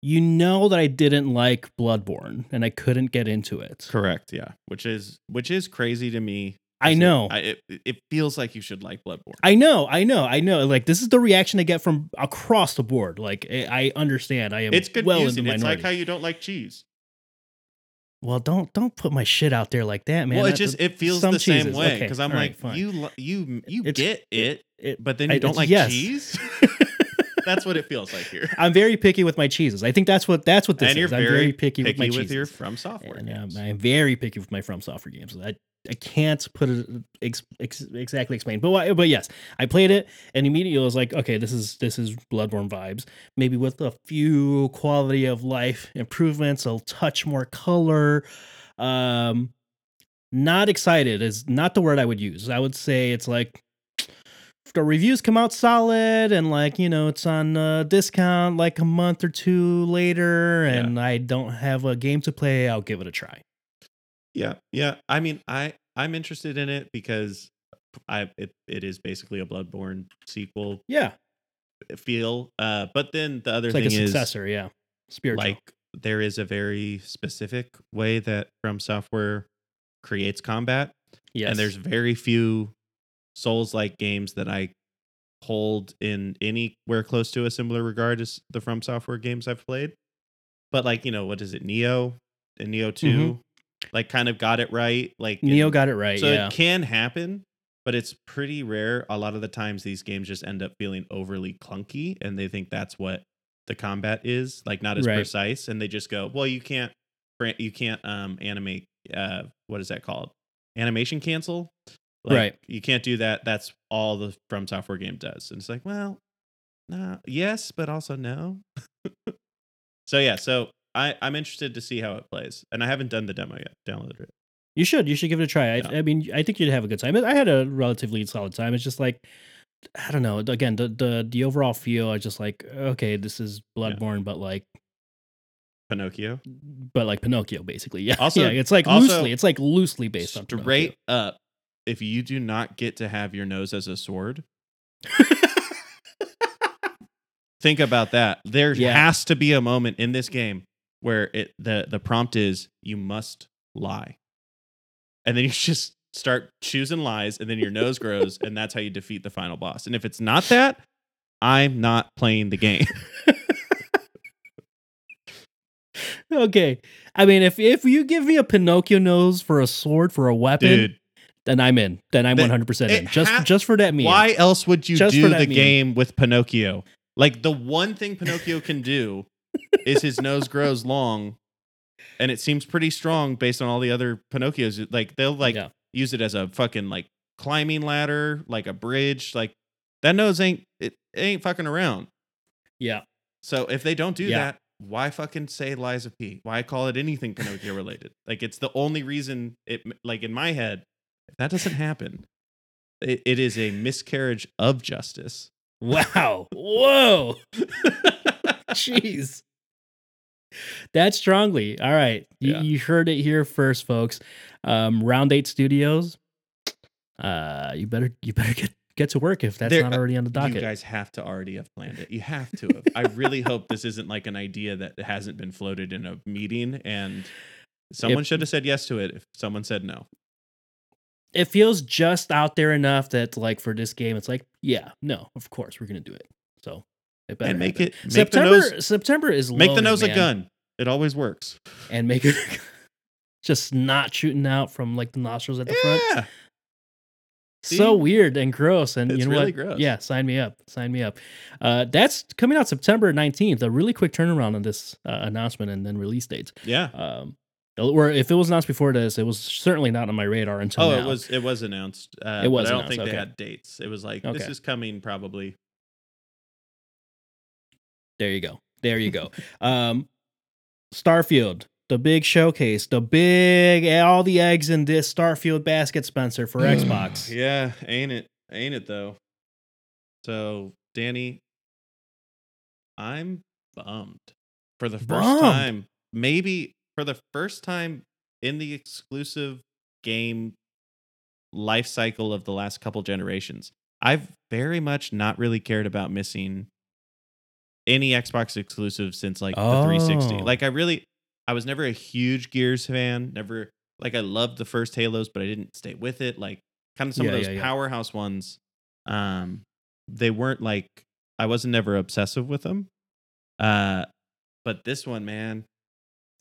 [SPEAKER 1] you know that I didn't like Bloodborne, and I couldn't get into it.
[SPEAKER 2] Correct. Yeah. Which is which is crazy to me.
[SPEAKER 1] I
[SPEAKER 2] 'cause it-
[SPEAKER 1] know.
[SPEAKER 2] I, it, it feels like you should like Bloodborne.
[SPEAKER 1] I know, I know, I know. Like this is the reaction I get from across the board. Like I understand. I am
[SPEAKER 2] it's
[SPEAKER 1] well in the
[SPEAKER 2] confusing. it's like how you don't like cheese.
[SPEAKER 1] Well, don't don't put my shit out there like that, man.
[SPEAKER 2] well, it
[SPEAKER 1] That-
[SPEAKER 2] just it feels the same
[SPEAKER 1] cheeses.
[SPEAKER 2] way
[SPEAKER 1] Okay,
[SPEAKER 2] because I'm
[SPEAKER 1] all right,
[SPEAKER 2] like
[SPEAKER 1] fine.
[SPEAKER 2] you you you
[SPEAKER 1] It's-
[SPEAKER 2] get it,
[SPEAKER 1] it-
[SPEAKER 2] but then
[SPEAKER 1] I-
[SPEAKER 2] don't like
[SPEAKER 1] yes.
[SPEAKER 2] cheese. [LAUGHS] That's what it feels like here.
[SPEAKER 1] I'm very picky with my cheeses. I think that's what that's what this
[SPEAKER 2] and
[SPEAKER 1] is.
[SPEAKER 2] very,
[SPEAKER 1] I'm very picky, with my
[SPEAKER 2] with,
[SPEAKER 1] cheeses.
[SPEAKER 2] your From Software
[SPEAKER 1] and, um. I'm very picky with my From Software games. I I can't put it ex, ex, exactly explain, but why- but yes, I played it and immediately I was like, okay, this is this is Bloodborne vibes. Maybe with a few quality of life improvements, a touch more color. Um, not excited is not the word I would use. I would say it's like the reviews come out solid and like you know it's on a discount like a month or two later
[SPEAKER 2] Yeah.
[SPEAKER 1] and i don't have a game to play i'll give it a try
[SPEAKER 2] yeah, yeah. I mean, I I'm interested in it because I it, it is basically a Bloodborne sequel
[SPEAKER 1] yeah
[SPEAKER 2] feel. Uh, but then the other
[SPEAKER 1] it's like
[SPEAKER 2] thing
[SPEAKER 1] a
[SPEAKER 2] is
[SPEAKER 1] successor yeah spiritual
[SPEAKER 2] like there is a very specific way that From Software creates combat.
[SPEAKER 1] Yes.
[SPEAKER 2] And there's very few Souls like games that I hold in anywhere close to a similar regard as the From Software games I've played. But like, you know, what is it? Nioh and Nioh 2
[SPEAKER 1] Mhm.
[SPEAKER 2] Like kind of got it right. Like
[SPEAKER 1] Nioh
[SPEAKER 2] and-
[SPEAKER 1] got it right.
[SPEAKER 2] so
[SPEAKER 1] yeah.
[SPEAKER 2] it can happen, but it's pretty rare. A lot of the times these games just end up feeling overly clunky and they think that's what the combat is, like not as
[SPEAKER 1] Right.
[SPEAKER 2] precise and they just go, "Well, you can't you can't um animate uh what is that called? Animation cancel?" Like,
[SPEAKER 1] Right.
[SPEAKER 2] You can't do that. That's all the From Software game does. And it's like, well, no, yes, but also no. [LAUGHS] so yeah, so I, I'm interested to see how it plays. And I haven't done the demo yet. Downloaded it.
[SPEAKER 1] You should. You should give it a try. I,
[SPEAKER 2] Yeah.
[SPEAKER 1] I mean, I think you'd have a good time. I had a relatively solid time. It's just like, I don't know. Again, the the the overall feel. I just like, okay, this is Bloodborne, but like,
[SPEAKER 2] Pinocchio.
[SPEAKER 1] but like Pinocchio, basically. [LAUGHS] Yeah.
[SPEAKER 2] Also-
[SPEAKER 1] yeah. It's like
[SPEAKER 2] also,
[SPEAKER 1] loosely. It's like loosely based on.
[SPEAKER 2] Straight up, if you do not get to have your nose as a sword, [LAUGHS] think about that. There
[SPEAKER 1] Yeah.
[SPEAKER 2] has to be a moment in this game where it the the prompt is you must lie, and then you [LAUGHS] just start choosing lies, and then your nose grows, and that's how you defeat the final boss. And if it's not that, I'm not playing the game. [LAUGHS]
[SPEAKER 1] okay. I mean, if if you give me a Pinocchio nose for a sword for a weapon,
[SPEAKER 2] Dude,
[SPEAKER 1] then I'm in. Then I'm 100 percent in. Just
[SPEAKER 2] ha-
[SPEAKER 1] just for that meme.
[SPEAKER 2] why else would you
[SPEAKER 1] Just
[SPEAKER 2] do the
[SPEAKER 1] meme.
[SPEAKER 2] game with Pinocchio? Like the one thing Pinocchio can do is his nose grows long, and it seems pretty strong based on all the other Pinocchios. Like they'll like
[SPEAKER 1] Yeah.
[SPEAKER 2] use it as a fucking like climbing ladder, like a bridge. Like that nose ain't it, it ain't fucking around.
[SPEAKER 1] Yeah.
[SPEAKER 2] So if they don't do
[SPEAKER 1] Yeah.
[SPEAKER 2] that, why fucking say Lies of P? Why call it anything Pinocchio related? like it's the only reason it like in my head, if that doesn't happen, it, it is a miscarriage of justice.
[SPEAKER 1] Wow. Whoa. [LAUGHS] Jeez. That strongly. All right. You,
[SPEAKER 2] Yeah.
[SPEAKER 1] you heard it here first, folks. Um, Round Eight Studios. Uh, you better you better get get to work if that's
[SPEAKER 2] There-
[SPEAKER 1] not already on the docket.
[SPEAKER 2] You guys have to already have planned it. You have to have. I really hope this isn't like an idea that hasn't been floated in a meeting and someone should have said yes to it if someone said no.
[SPEAKER 1] it feels just out there enough that like for this game, it's like, yeah, no, of course we're gonna do it. So it
[SPEAKER 2] And make
[SPEAKER 1] happen.
[SPEAKER 2] it make
[SPEAKER 1] September.
[SPEAKER 2] the nose
[SPEAKER 1] September is
[SPEAKER 2] make the nose a gun. It always works.
[SPEAKER 1] and make it [LAUGHS] just not shooting out from like the nostrils at the front.
[SPEAKER 2] Yeah.
[SPEAKER 1] so
[SPEAKER 2] See?
[SPEAKER 1] weird and gross and
[SPEAKER 2] It's
[SPEAKER 1] you know
[SPEAKER 2] really
[SPEAKER 1] what
[SPEAKER 2] gross.
[SPEAKER 1] yeah sign me up sign me up uh that's coming out september 19th a really quick turnaround on this uh, announcement and then release dates
[SPEAKER 2] Yeah.
[SPEAKER 1] um or if it was announced before this it was certainly not on my radar until
[SPEAKER 2] Oh,
[SPEAKER 1] now.
[SPEAKER 2] it was it was announced. Uh,
[SPEAKER 1] It was
[SPEAKER 2] I don't
[SPEAKER 1] announced,
[SPEAKER 2] think
[SPEAKER 1] okay.
[SPEAKER 2] they had dates. It was like this is coming probably.
[SPEAKER 1] There you go there you go um starfield the big showcase the big all the eggs in this starfield basket spencer for xbox
[SPEAKER 2] yeah, ain't it? Ain't it though? So, Danny, I'm bummed for the first
[SPEAKER 1] Bummed?
[SPEAKER 2] time. Maybe for the first time in the exclusive game life cycle of the last couple generations. I've very much not really cared about missing any Xbox exclusive since like the 360.
[SPEAKER 1] Oh.
[SPEAKER 2] Like I really I was never a huge Gears fan, never like I loved the first Halos, but I didn't stay with it. Like kind of some
[SPEAKER 1] Yeah,
[SPEAKER 2] of those
[SPEAKER 1] yeah, yeah.
[SPEAKER 2] powerhouse ones um they weren't like I wasn't never obsessive with them. Uh but this one, man,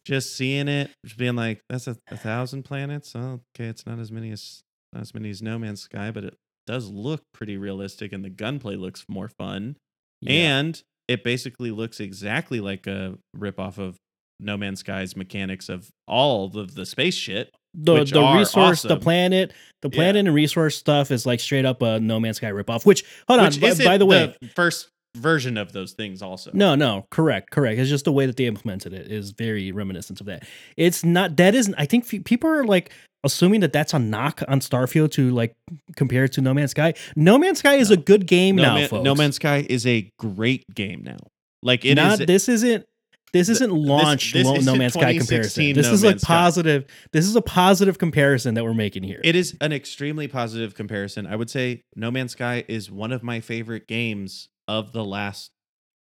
[SPEAKER 2] just seeing it, just being like, that's a, a thousand planets. Oh, okay, it's not as many as not as many as No Man's Sky, but it does look pretty realistic, and the gunplay looks more fun.
[SPEAKER 1] Yeah.
[SPEAKER 2] And it basically looks exactly like a ripoff of No Man's Sky's mechanics of all of the space shit.
[SPEAKER 1] the the resource, the planet, the
[SPEAKER 2] Yeah.
[SPEAKER 1] planet and resource stuff is like straight up a No Man's Sky ripoff. Which hold on,
[SPEAKER 2] which
[SPEAKER 1] by, by the way,
[SPEAKER 2] first version of those things also.
[SPEAKER 1] no, no, correct, correct. It's just the way that they implemented it is very reminiscent of that. It's not that isn't. I think fe- people are like assuming that that's a knock on Starfield to like compare it to No Man's Sky. No Man's Sky is
[SPEAKER 2] No.
[SPEAKER 1] a good game
[SPEAKER 2] no,
[SPEAKER 1] now,
[SPEAKER 2] Man-
[SPEAKER 1] folks.
[SPEAKER 2] no Man's Sky is a great game now. Like it is.
[SPEAKER 1] not this isn't. This isn't
[SPEAKER 2] this-
[SPEAKER 1] launch
[SPEAKER 2] this
[SPEAKER 1] No
[SPEAKER 2] isn't
[SPEAKER 1] Man's Sky comparison. This
[SPEAKER 2] No
[SPEAKER 1] is a
[SPEAKER 2] Man's Sky.
[SPEAKER 1] positive. This is a positive comparison that we're making here.
[SPEAKER 2] It is an extremely positive comparison. I would say No Man's Sky is one of my favorite games of the last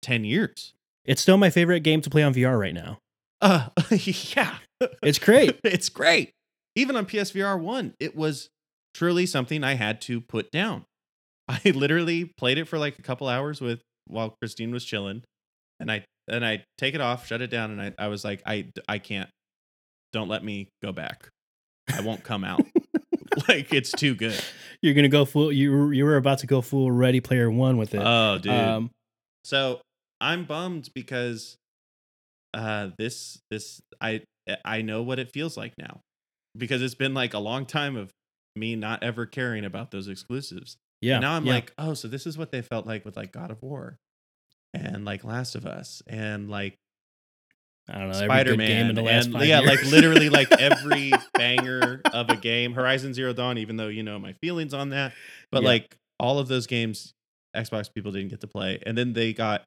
[SPEAKER 2] 10 years.
[SPEAKER 1] it's still my favorite game to play on VR right now.
[SPEAKER 2] Uh [LAUGHS] yeah.
[SPEAKER 1] It's great. [LAUGHS]
[SPEAKER 2] it's great. Even on PSVR 1, it was truly something I had to put down. [LAUGHS] I literally played it for like a couple hours with while Christine was chilling, and I and I take it off, shut it down, and I, I was like, I I can't. Don't let me go back. I won't come out. [LAUGHS] like it's too good.
[SPEAKER 1] You're gonna go full. You you were about to go full Ready Player One with it.
[SPEAKER 2] Oh, dude. Um, so I'm bummed because uh this this I I know what it feels like now because it's been like a long time of me not ever caring about those exclusives.
[SPEAKER 1] Yeah.
[SPEAKER 2] And now I'm
[SPEAKER 1] yeah.
[SPEAKER 2] like, oh, so this is what they felt like with like God of War and like Last of Us and like
[SPEAKER 1] I don't know,
[SPEAKER 2] Spider Man and yeah,
[SPEAKER 1] years.
[SPEAKER 2] like literally like [LAUGHS] every banger of a game, Horizon Zero Dawn. Even though you know my feelings on that, but
[SPEAKER 1] Yeah.
[SPEAKER 2] like all of those games, Xbox people didn't get to play, and then they got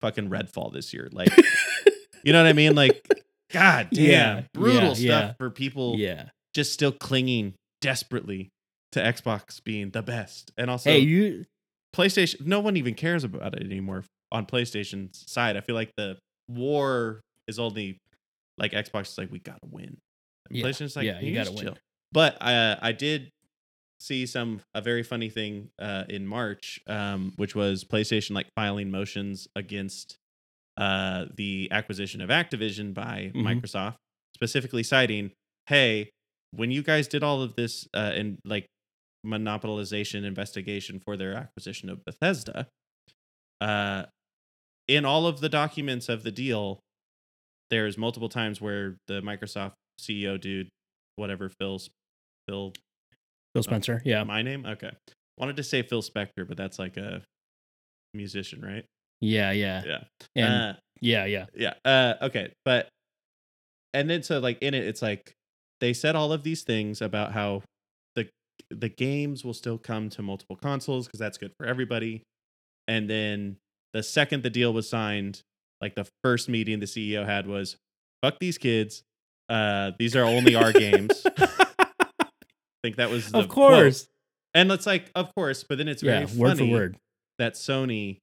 [SPEAKER 2] fucking Redfall this year. Like, [LAUGHS] you know what I mean? Like, god damn,
[SPEAKER 1] Yeah,
[SPEAKER 2] brutal
[SPEAKER 1] yeah,
[SPEAKER 2] stuff for people
[SPEAKER 1] yeah.
[SPEAKER 2] just still clinging desperately to Xbox being the best, and also
[SPEAKER 1] Hey, you.
[SPEAKER 2] PlayStation. No one even cares about it anymore on PlayStation's side. I feel like the war is only like Xbox is like we gotta win.
[SPEAKER 1] Yeah,
[SPEAKER 2] PlayStation's like
[SPEAKER 1] yeah, you
[SPEAKER 2] just
[SPEAKER 1] gotta win.
[SPEAKER 2] chill. But uh, I did see some a very funny thing uh, in March, um, which was PlayStation like filing motions against uh, the acquisition of Activision by
[SPEAKER 1] Mhm.
[SPEAKER 2] Microsoft, specifically citing, "Hey, when you guys did all of this uh, and like monopolization investigation for their acquisition of Bethesda, uh, in all of the documents of the deal, there's multiple times where the Microsoft CEO dude, whatever Phil, Phil,
[SPEAKER 1] Phil Spencer. Yeah.
[SPEAKER 2] my name, okay, wanted to say Phil Spector, but that's like a musician, right?
[SPEAKER 1] Yeah. Yeah.
[SPEAKER 2] Yeah,
[SPEAKER 1] And
[SPEAKER 2] uh,
[SPEAKER 1] yeah. Yeah.
[SPEAKER 2] yeah. Uh, okay, but and then so like in it, it's like they said all of these things about how the the games will still come to multiple consoles because that's good for everybody. And then the second the deal was signed, like the first meeting the CEO had was, "Fuck these kids. Uh, these are only our games." I [LAUGHS] think that was the
[SPEAKER 1] of
[SPEAKER 2] quote.
[SPEAKER 1] course.
[SPEAKER 2] And it's like, of course, but then it's
[SPEAKER 1] Yeah.
[SPEAKER 2] very
[SPEAKER 1] Word for
[SPEAKER 2] funny
[SPEAKER 1] word.
[SPEAKER 2] that Sony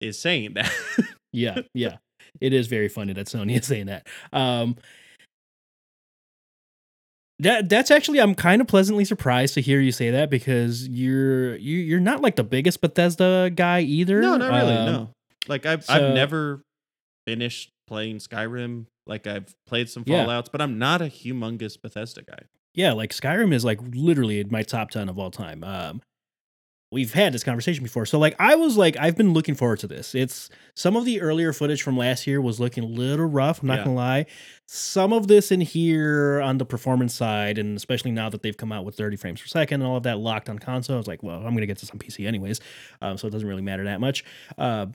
[SPEAKER 2] is saying that.
[SPEAKER 1] Yeah. [LAUGHS] Yeah. it is very funny that Sony is saying that. Um, that that's actually I'm kind of pleasantly surprised to hear you say that because you're you you're not like the biggest Bethesda guy either.
[SPEAKER 2] No, not really.
[SPEAKER 1] Um,
[SPEAKER 2] no. Like I've
[SPEAKER 1] so-
[SPEAKER 2] I've never finished playing Skyrim. Like I've played some
[SPEAKER 1] Yeah.
[SPEAKER 2] Fallout's, but I'm not a humongous Bethesda guy.
[SPEAKER 1] Yeah, like Skyrim is like literally my top 10 of all time. Um we've had this conversation before. So like I was like I've been looking forward to this. It's some of the earlier footage from last year was looking a little rough, I'm not
[SPEAKER 2] Yeah.
[SPEAKER 1] going to lie. Some of this in here on the performance side and especially now that they've come out with 30 frames per second and all of that locked on console, I was like, well, I'm going to get this on PC anyways. Um so it doesn't really matter that much. Uh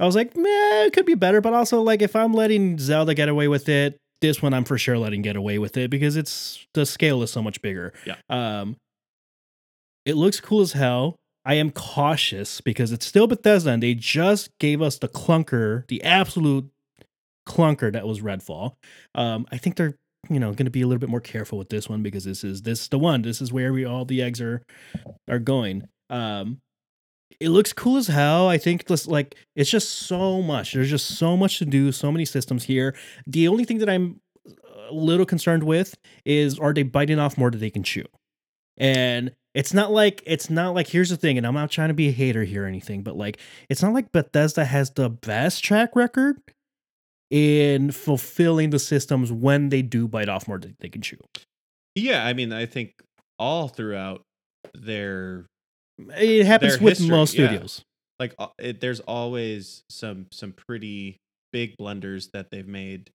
[SPEAKER 1] I was like, meh, it could be better, but also like if I'm letting Zelda get away with it, this one I'm for sure letting get away with it because it's the scale is so much bigger.
[SPEAKER 2] Yeah.
[SPEAKER 1] Um it looks cool as hell. I am cautious because it's still Bethesda and they just gave us the clunker, the absolute clunker that was Redfall. Um I think they're you know going to be a little bit more careful with this one because this is this is the one. This is where we all the eggs are are going. Um it looks cool as hell. I think just like it's just so much. There's just so much to do, so many systems here. The only thing that I'm uh, a little concerned with is are they biting off more than they can chew? And it's not like it's not like here's the thing, and I'm not trying to be a hater here or anything, but like it's not like Bethesda has the best track record in fulfilling the systems when they do bite off more than they can chew.
[SPEAKER 2] Yeah, I mean, I think all throughout their
[SPEAKER 1] It happens with
[SPEAKER 2] history,
[SPEAKER 1] most
[SPEAKER 2] yeah.
[SPEAKER 1] studios.
[SPEAKER 2] like uh, it, there's always some some pretty big blunders that they've made.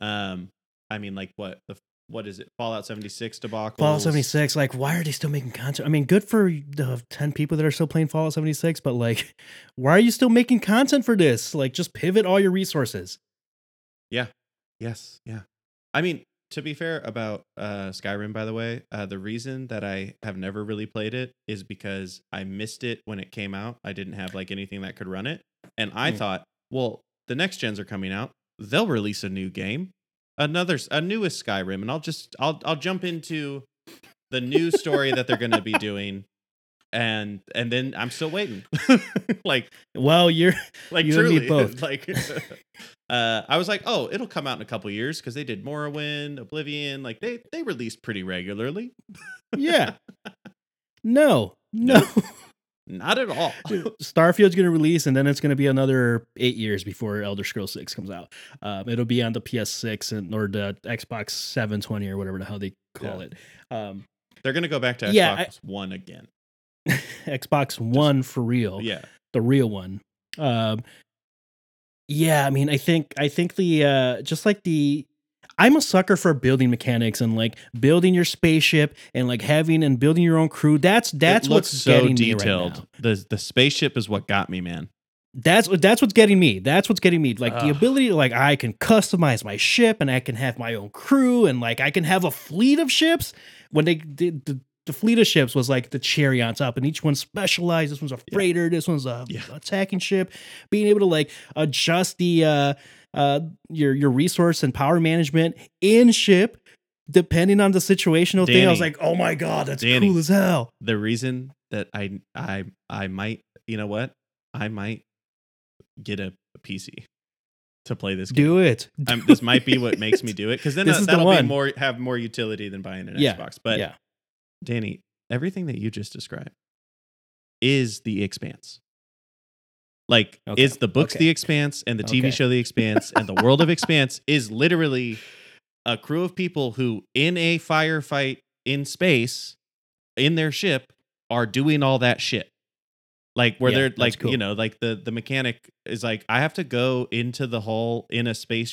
[SPEAKER 2] Um, I mean, like what the what is it? Fallout 76 debacle.
[SPEAKER 1] Fallout 76, like, why are they still making content? I mean, good for the 10 people that are still playing Fallout 76, but like, [LAUGHS] why are you still making content for this? Like, just pivot all your resources. Yeah.
[SPEAKER 2] Yes, yeah. I mean, to be fair about uh Skyrim, by the way, uh the reason that I have never really played it is because I missed it when it came out. I didn't have like anything that could run it. And I
[SPEAKER 1] Mm.
[SPEAKER 2] thought, well, the next gens are coming out. They'll release a new game. Another a newest Skyrim, and I'll just I'll I'll jump into the new story that they're gonna be [LAUGHS] doing. And and then I'm still waiting. [LAUGHS] like
[SPEAKER 1] Well, you're,
[SPEAKER 2] like
[SPEAKER 1] You
[SPEAKER 2] truly [LAUGHS]
[SPEAKER 1] both.
[SPEAKER 2] like [LAUGHS] uh i was like oh it'll come out in a couple years because they did morrowind oblivion like they they released pretty regularly
[SPEAKER 1] yeah. No, no.
[SPEAKER 2] Not at all.
[SPEAKER 1] Starfield's going to release, and then it's going to be another eight years before Elder Scrolls Six comes out. Um, it'll be on the PS6 and or the Xbox 720 or whatever the hell they call yeah. it. Um,
[SPEAKER 2] They're going to go back to Xbox yeah, I, One again. [LAUGHS]
[SPEAKER 1] Xbox One for real.
[SPEAKER 2] Yeah,
[SPEAKER 1] the real one. Um, yeah, I mean, I think I think the uh, just like the I'm a sucker for building mechanics and like building your spaceship and like having and building your own crew. That's that's what's so getting detailed. Me right now.
[SPEAKER 2] the the spaceship is what got me, man.
[SPEAKER 1] That's that's what's getting me. That's what's getting me. Like Ugh. the ability to like I can customize my ship and I can have my own crew and like I can have a fleet of ships. When they did the, the fleet of ships was like the cherry on top, and each one specialized. This one's a freighter. This one's a yeah. attacking ship. Being able to like adjust the uh, uh, your your resource and power management in ship depending on the situational Danny, thing. I was like, oh my god, that's Danny, cool as hell.
[SPEAKER 2] The reason that I I I might you know what I might get a, a PC to play this
[SPEAKER 1] game. Do it.
[SPEAKER 2] Do this might be what makes me do it because then that, that'll the be more have more utility than buying an yeah, Xbox. But yeah. Danny, everything that you just described is the expanse. Like okay. is the books okay. the expanse and the TV okay. show the [LAUGHS] expanse and the world of expanse is literally a crew of people who in a firefight in space in their ship are doing all that shit. Like where yeah, they're like cool. you know like the the mechanic is like I have to go into the hull in a space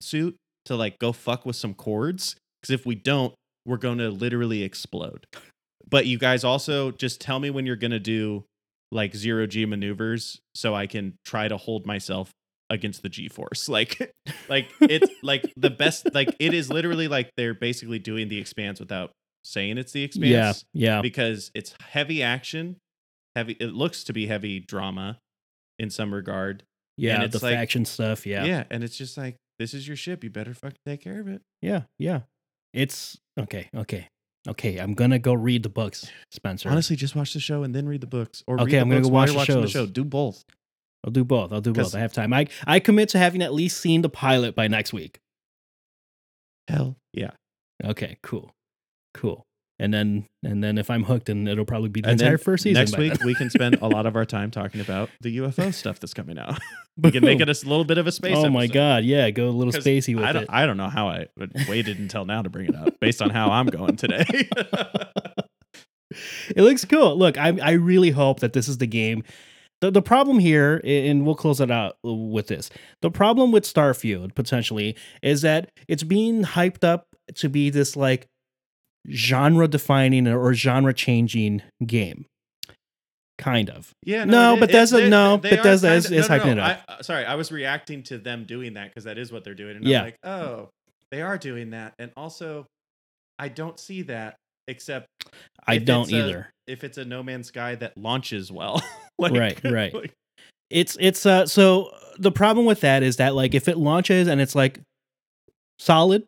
[SPEAKER 2] suit to like go fuck with some cords because if we don't we're going to literally explode. But you guys also just tell me when you're going to do like zero G maneuvers so I can try to hold myself against the G force. [LAUGHS] Like, like it's like the best. Like it is literally like they're basically doing the expanse without saying it's the expanse.
[SPEAKER 1] Yeah, yeah.
[SPEAKER 2] Because it's heavy action, heavy. It looks to be heavy drama in some regard.
[SPEAKER 1] Yeah, the like, faction stuff. Yeah,
[SPEAKER 2] yeah, and it's just like this is your ship. You better fucking take care of it.
[SPEAKER 1] Yeah, yeah. It's okay. Okay. Okay, I'm gonna go read the books, Spencer.
[SPEAKER 2] Honestly, just watch the show and then read the books.
[SPEAKER 1] Or okay, I'm gonna go watch the, shows. the show.
[SPEAKER 2] Do both.
[SPEAKER 1] I'll do both. I'll do both. I have time. I I commit to having at least seen the pilot by next week.
[SPEAKER 2] Hell yeah.
[SPEAKER 1] Okay. Cool. Cool. And then and then if I'm hooked, then it'll probably be the and entire first season.
[SPEAKER 2] Next week we can spend a lot of our time talking about the UFO [LAUGHS] stuff that's coming out. we can make it a little bit of a space.
[SPEAKER 1] Oh
[SPEAKER 2] episode.
[SPEAKER 1] my god, yeah, go a little spacey with
[SPEAKER 2] I don't,
[SPEAKER 1] it.
[SPEAKER 2] I don't know how I waited until now to bring it up, based on how I'm going today. [LAUGHS]
[SPEAKER 1] it looks cool. Look, I I really hope that this is the game. The, the problem here, and we'll close it out with this. The problem with Starfield potentially is that it's being hyped up to be this like genre defining or genre changing game kind of.
[SPEAKER 2] Yeah.
[SPEAKER 1] No, no Bethesda. It, no, Bethesda is, is no, no, hyping it up.
[SPEAKER 2] I, sorry, I was reacting to them doing that because that is what they're doing, and yeah. I'm like, oh, they are doing that, and also, I don't see that except
[SPEAKER 1] I don't either.
[SPEAKER 2] A, if it's a No Man's Sky that launches well, [LAUGHS]
[SPEAKER 1] like, right, [LAUGHS] right. Like, it's it's uh so the problem with that is that like if it launches and it's like solid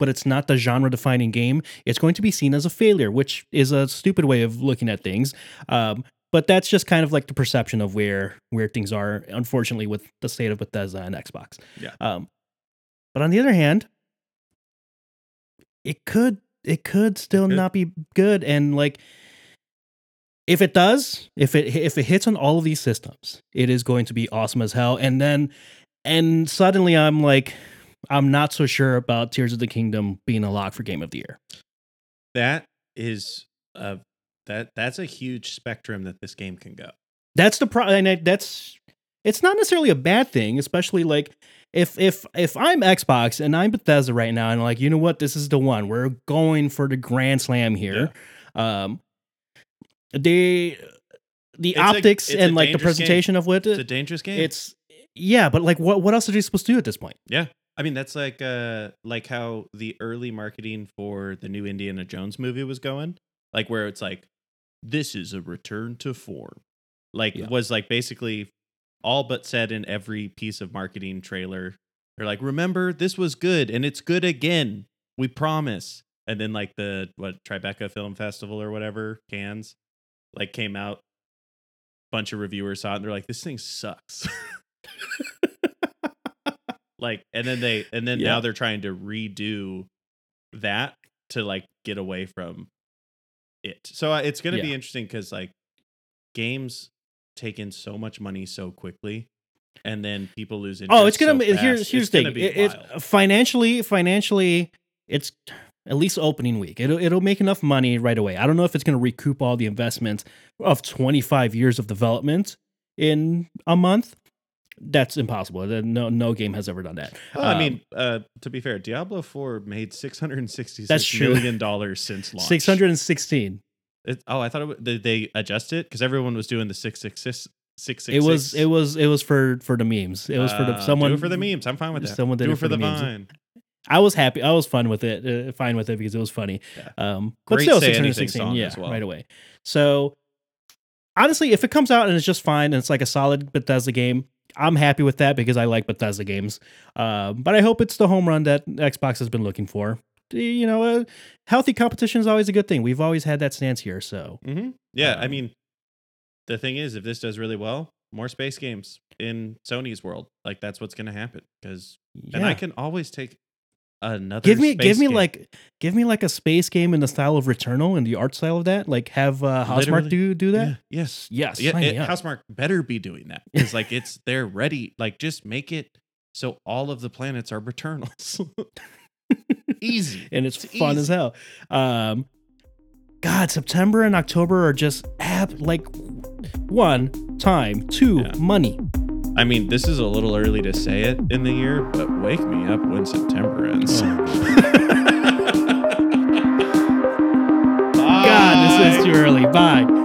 [SPEAKER 1] but it's not the genre defining game, it's going to be seen as a failure, which is a stupid way of looking at things. Um, but that's just kind of like the perception of where where things are unfortunately with the state of bethesda and xbox.
[SPEAKER 2] Yeah.
[SPEAKER 1] Um but on the other hand it could it could still not be good. And like if it does if it if it hits on all of these systems it is going to be awesome as hell. And then and suddenly i'm like i'm not so sure about tears of the kingdom being a lock for game of the year
[SPEAKER 2] that is a that that's a huge spectrum that this game can go.
[SPEAKER 1] That's the problem. And that's it's not necessarily a bad thing, especially like if if if I'm Xbox and I'm Bethesda right now, and like you know what, this is the one we're going for the grand slam here. Yeah. Um, the the it's optics a, and like the presentation
[SPEAKER 2] game.
[SPEAKER 1] of what
[SPEAKER 2] it's a dangerous game.
[SPEAKER 1] It's yeah, but like what what else are they supposed to do at this point?
[SPEAKER 2] Yeah. I mean that's like uh like how the early marketing for the new Indiana Jones movie was going. Like where it's like this is a return to form. Like yeah. was like basically all but said in every piece of marketing trailer. They're like, remember, this was good and it's good again. We promise. And then like the what Tribeca Film Festival or whatever, Cannes, like came out. Bunch of reviewers saw it and they're like, this thing sucks. [LAUGHS] like, and then they and then yeah. now they're trying to redo that to like get away from it. So uh, it's going to
[SPEAKER 1] Yeah.
[SPEAKER 2] be interesting because like games take in so much money so quickly, and then people lose interest.
[SPEAKER 1] Oh, it's gonna
[SPEAKER 2] so
[SPEAKER 1] be here's here's
[SPEAKER 2] It's
[SPEAKER 1] the thing. It, it- financially financially it's at least opening week. It'll it'll make enough money right away. I don't know if it's gonna recoup all the investment of 25 years of development in a month. That's impossible. No no game has ever done that.
[SPEAKER 2] Well, I
[SPEAKER 1] Um,
[SPEAKER 2] mean, uh, to be fair, Diablo Four made six hundred and sixty-six million dollars since launch.
[SPEAKER 1] 616.
[SPEAKER 2] It, oh, I thought it, did they adjust it because everyone was doing the six six six six six.
[SPEAKER 1] It was it was it was for for the memes. It was for the
[SPEAKER 2] Uh,
[SPEAKER 1] someone
[SPEAKER 2] for the memes. I'm fine with that.
[SPEAKER 1] someone did
[SPEAKER 2] do
[SPEAKER 1] it
[SPEAKER 2] it for, the, vine.
[SPEAKER 1] I was happy. I was fun with it. Uh, fine with it because it was funny.
[SPEAKER 2] Yeah.
[SPEAKER 1] Um, but
[SPEAKER 2] Great
[SPEAKER 1] still, 616.
[SPEAKER 2] song
[SPEAKER 1] Yeah,
[SPEAKER 2] well.
[SPEAKER 1] right away. So honestly, if it comes out and it's just fine and it's like a solid Bethesda game, I'm happy with that because I like Bethesda games. Um, but I hope it's the home run that Xbox has been looking for. You know, uh, healthy competition is always a good thing. We've always had that stance here. So
[SPEAKER 2] hmm Yeah, I
[SPEAKER 1] Um,
[SPEAKER 2] mean, the thing is, if this does really well, more space games in Sony's world. Like that's what's going to happen. Because
[SPEAKER 1] yeah.
[SPEAKER 2] and I can always take another.
[SPEAKER 1] give me give me
[SPEAKER 2] game.
[SPEAKER 1] like give me like a space game in the style of Returnal and the art style of that. Like have uh,
[SPEAKER 2] Housemarque
[SPEAKER 1] do do that.
[SPEAKER 2] Yeah, yes.
[SPEAKER 1] Yes,
[SPEAKER 2] Yeah, it. Housemarque better be doing that because like it's they're ready. Like just make it so all of the planets are returnals. [LAUGHS] Easy.
[SPEAKER 1] and it's,
[SPEAKER 2] It's
[SPEAKER 1] fun as hell. Um, God, September and October are just ab like one time, two
[SPEAKER 2] Yeah.
[SPEAKER 1] money.
[SPEAKER 2] I mean, this is a little early to say it in the year, but wake me up when September ends. [LAUGHS]
[SPEAKER 1] God, this is too early. Bye.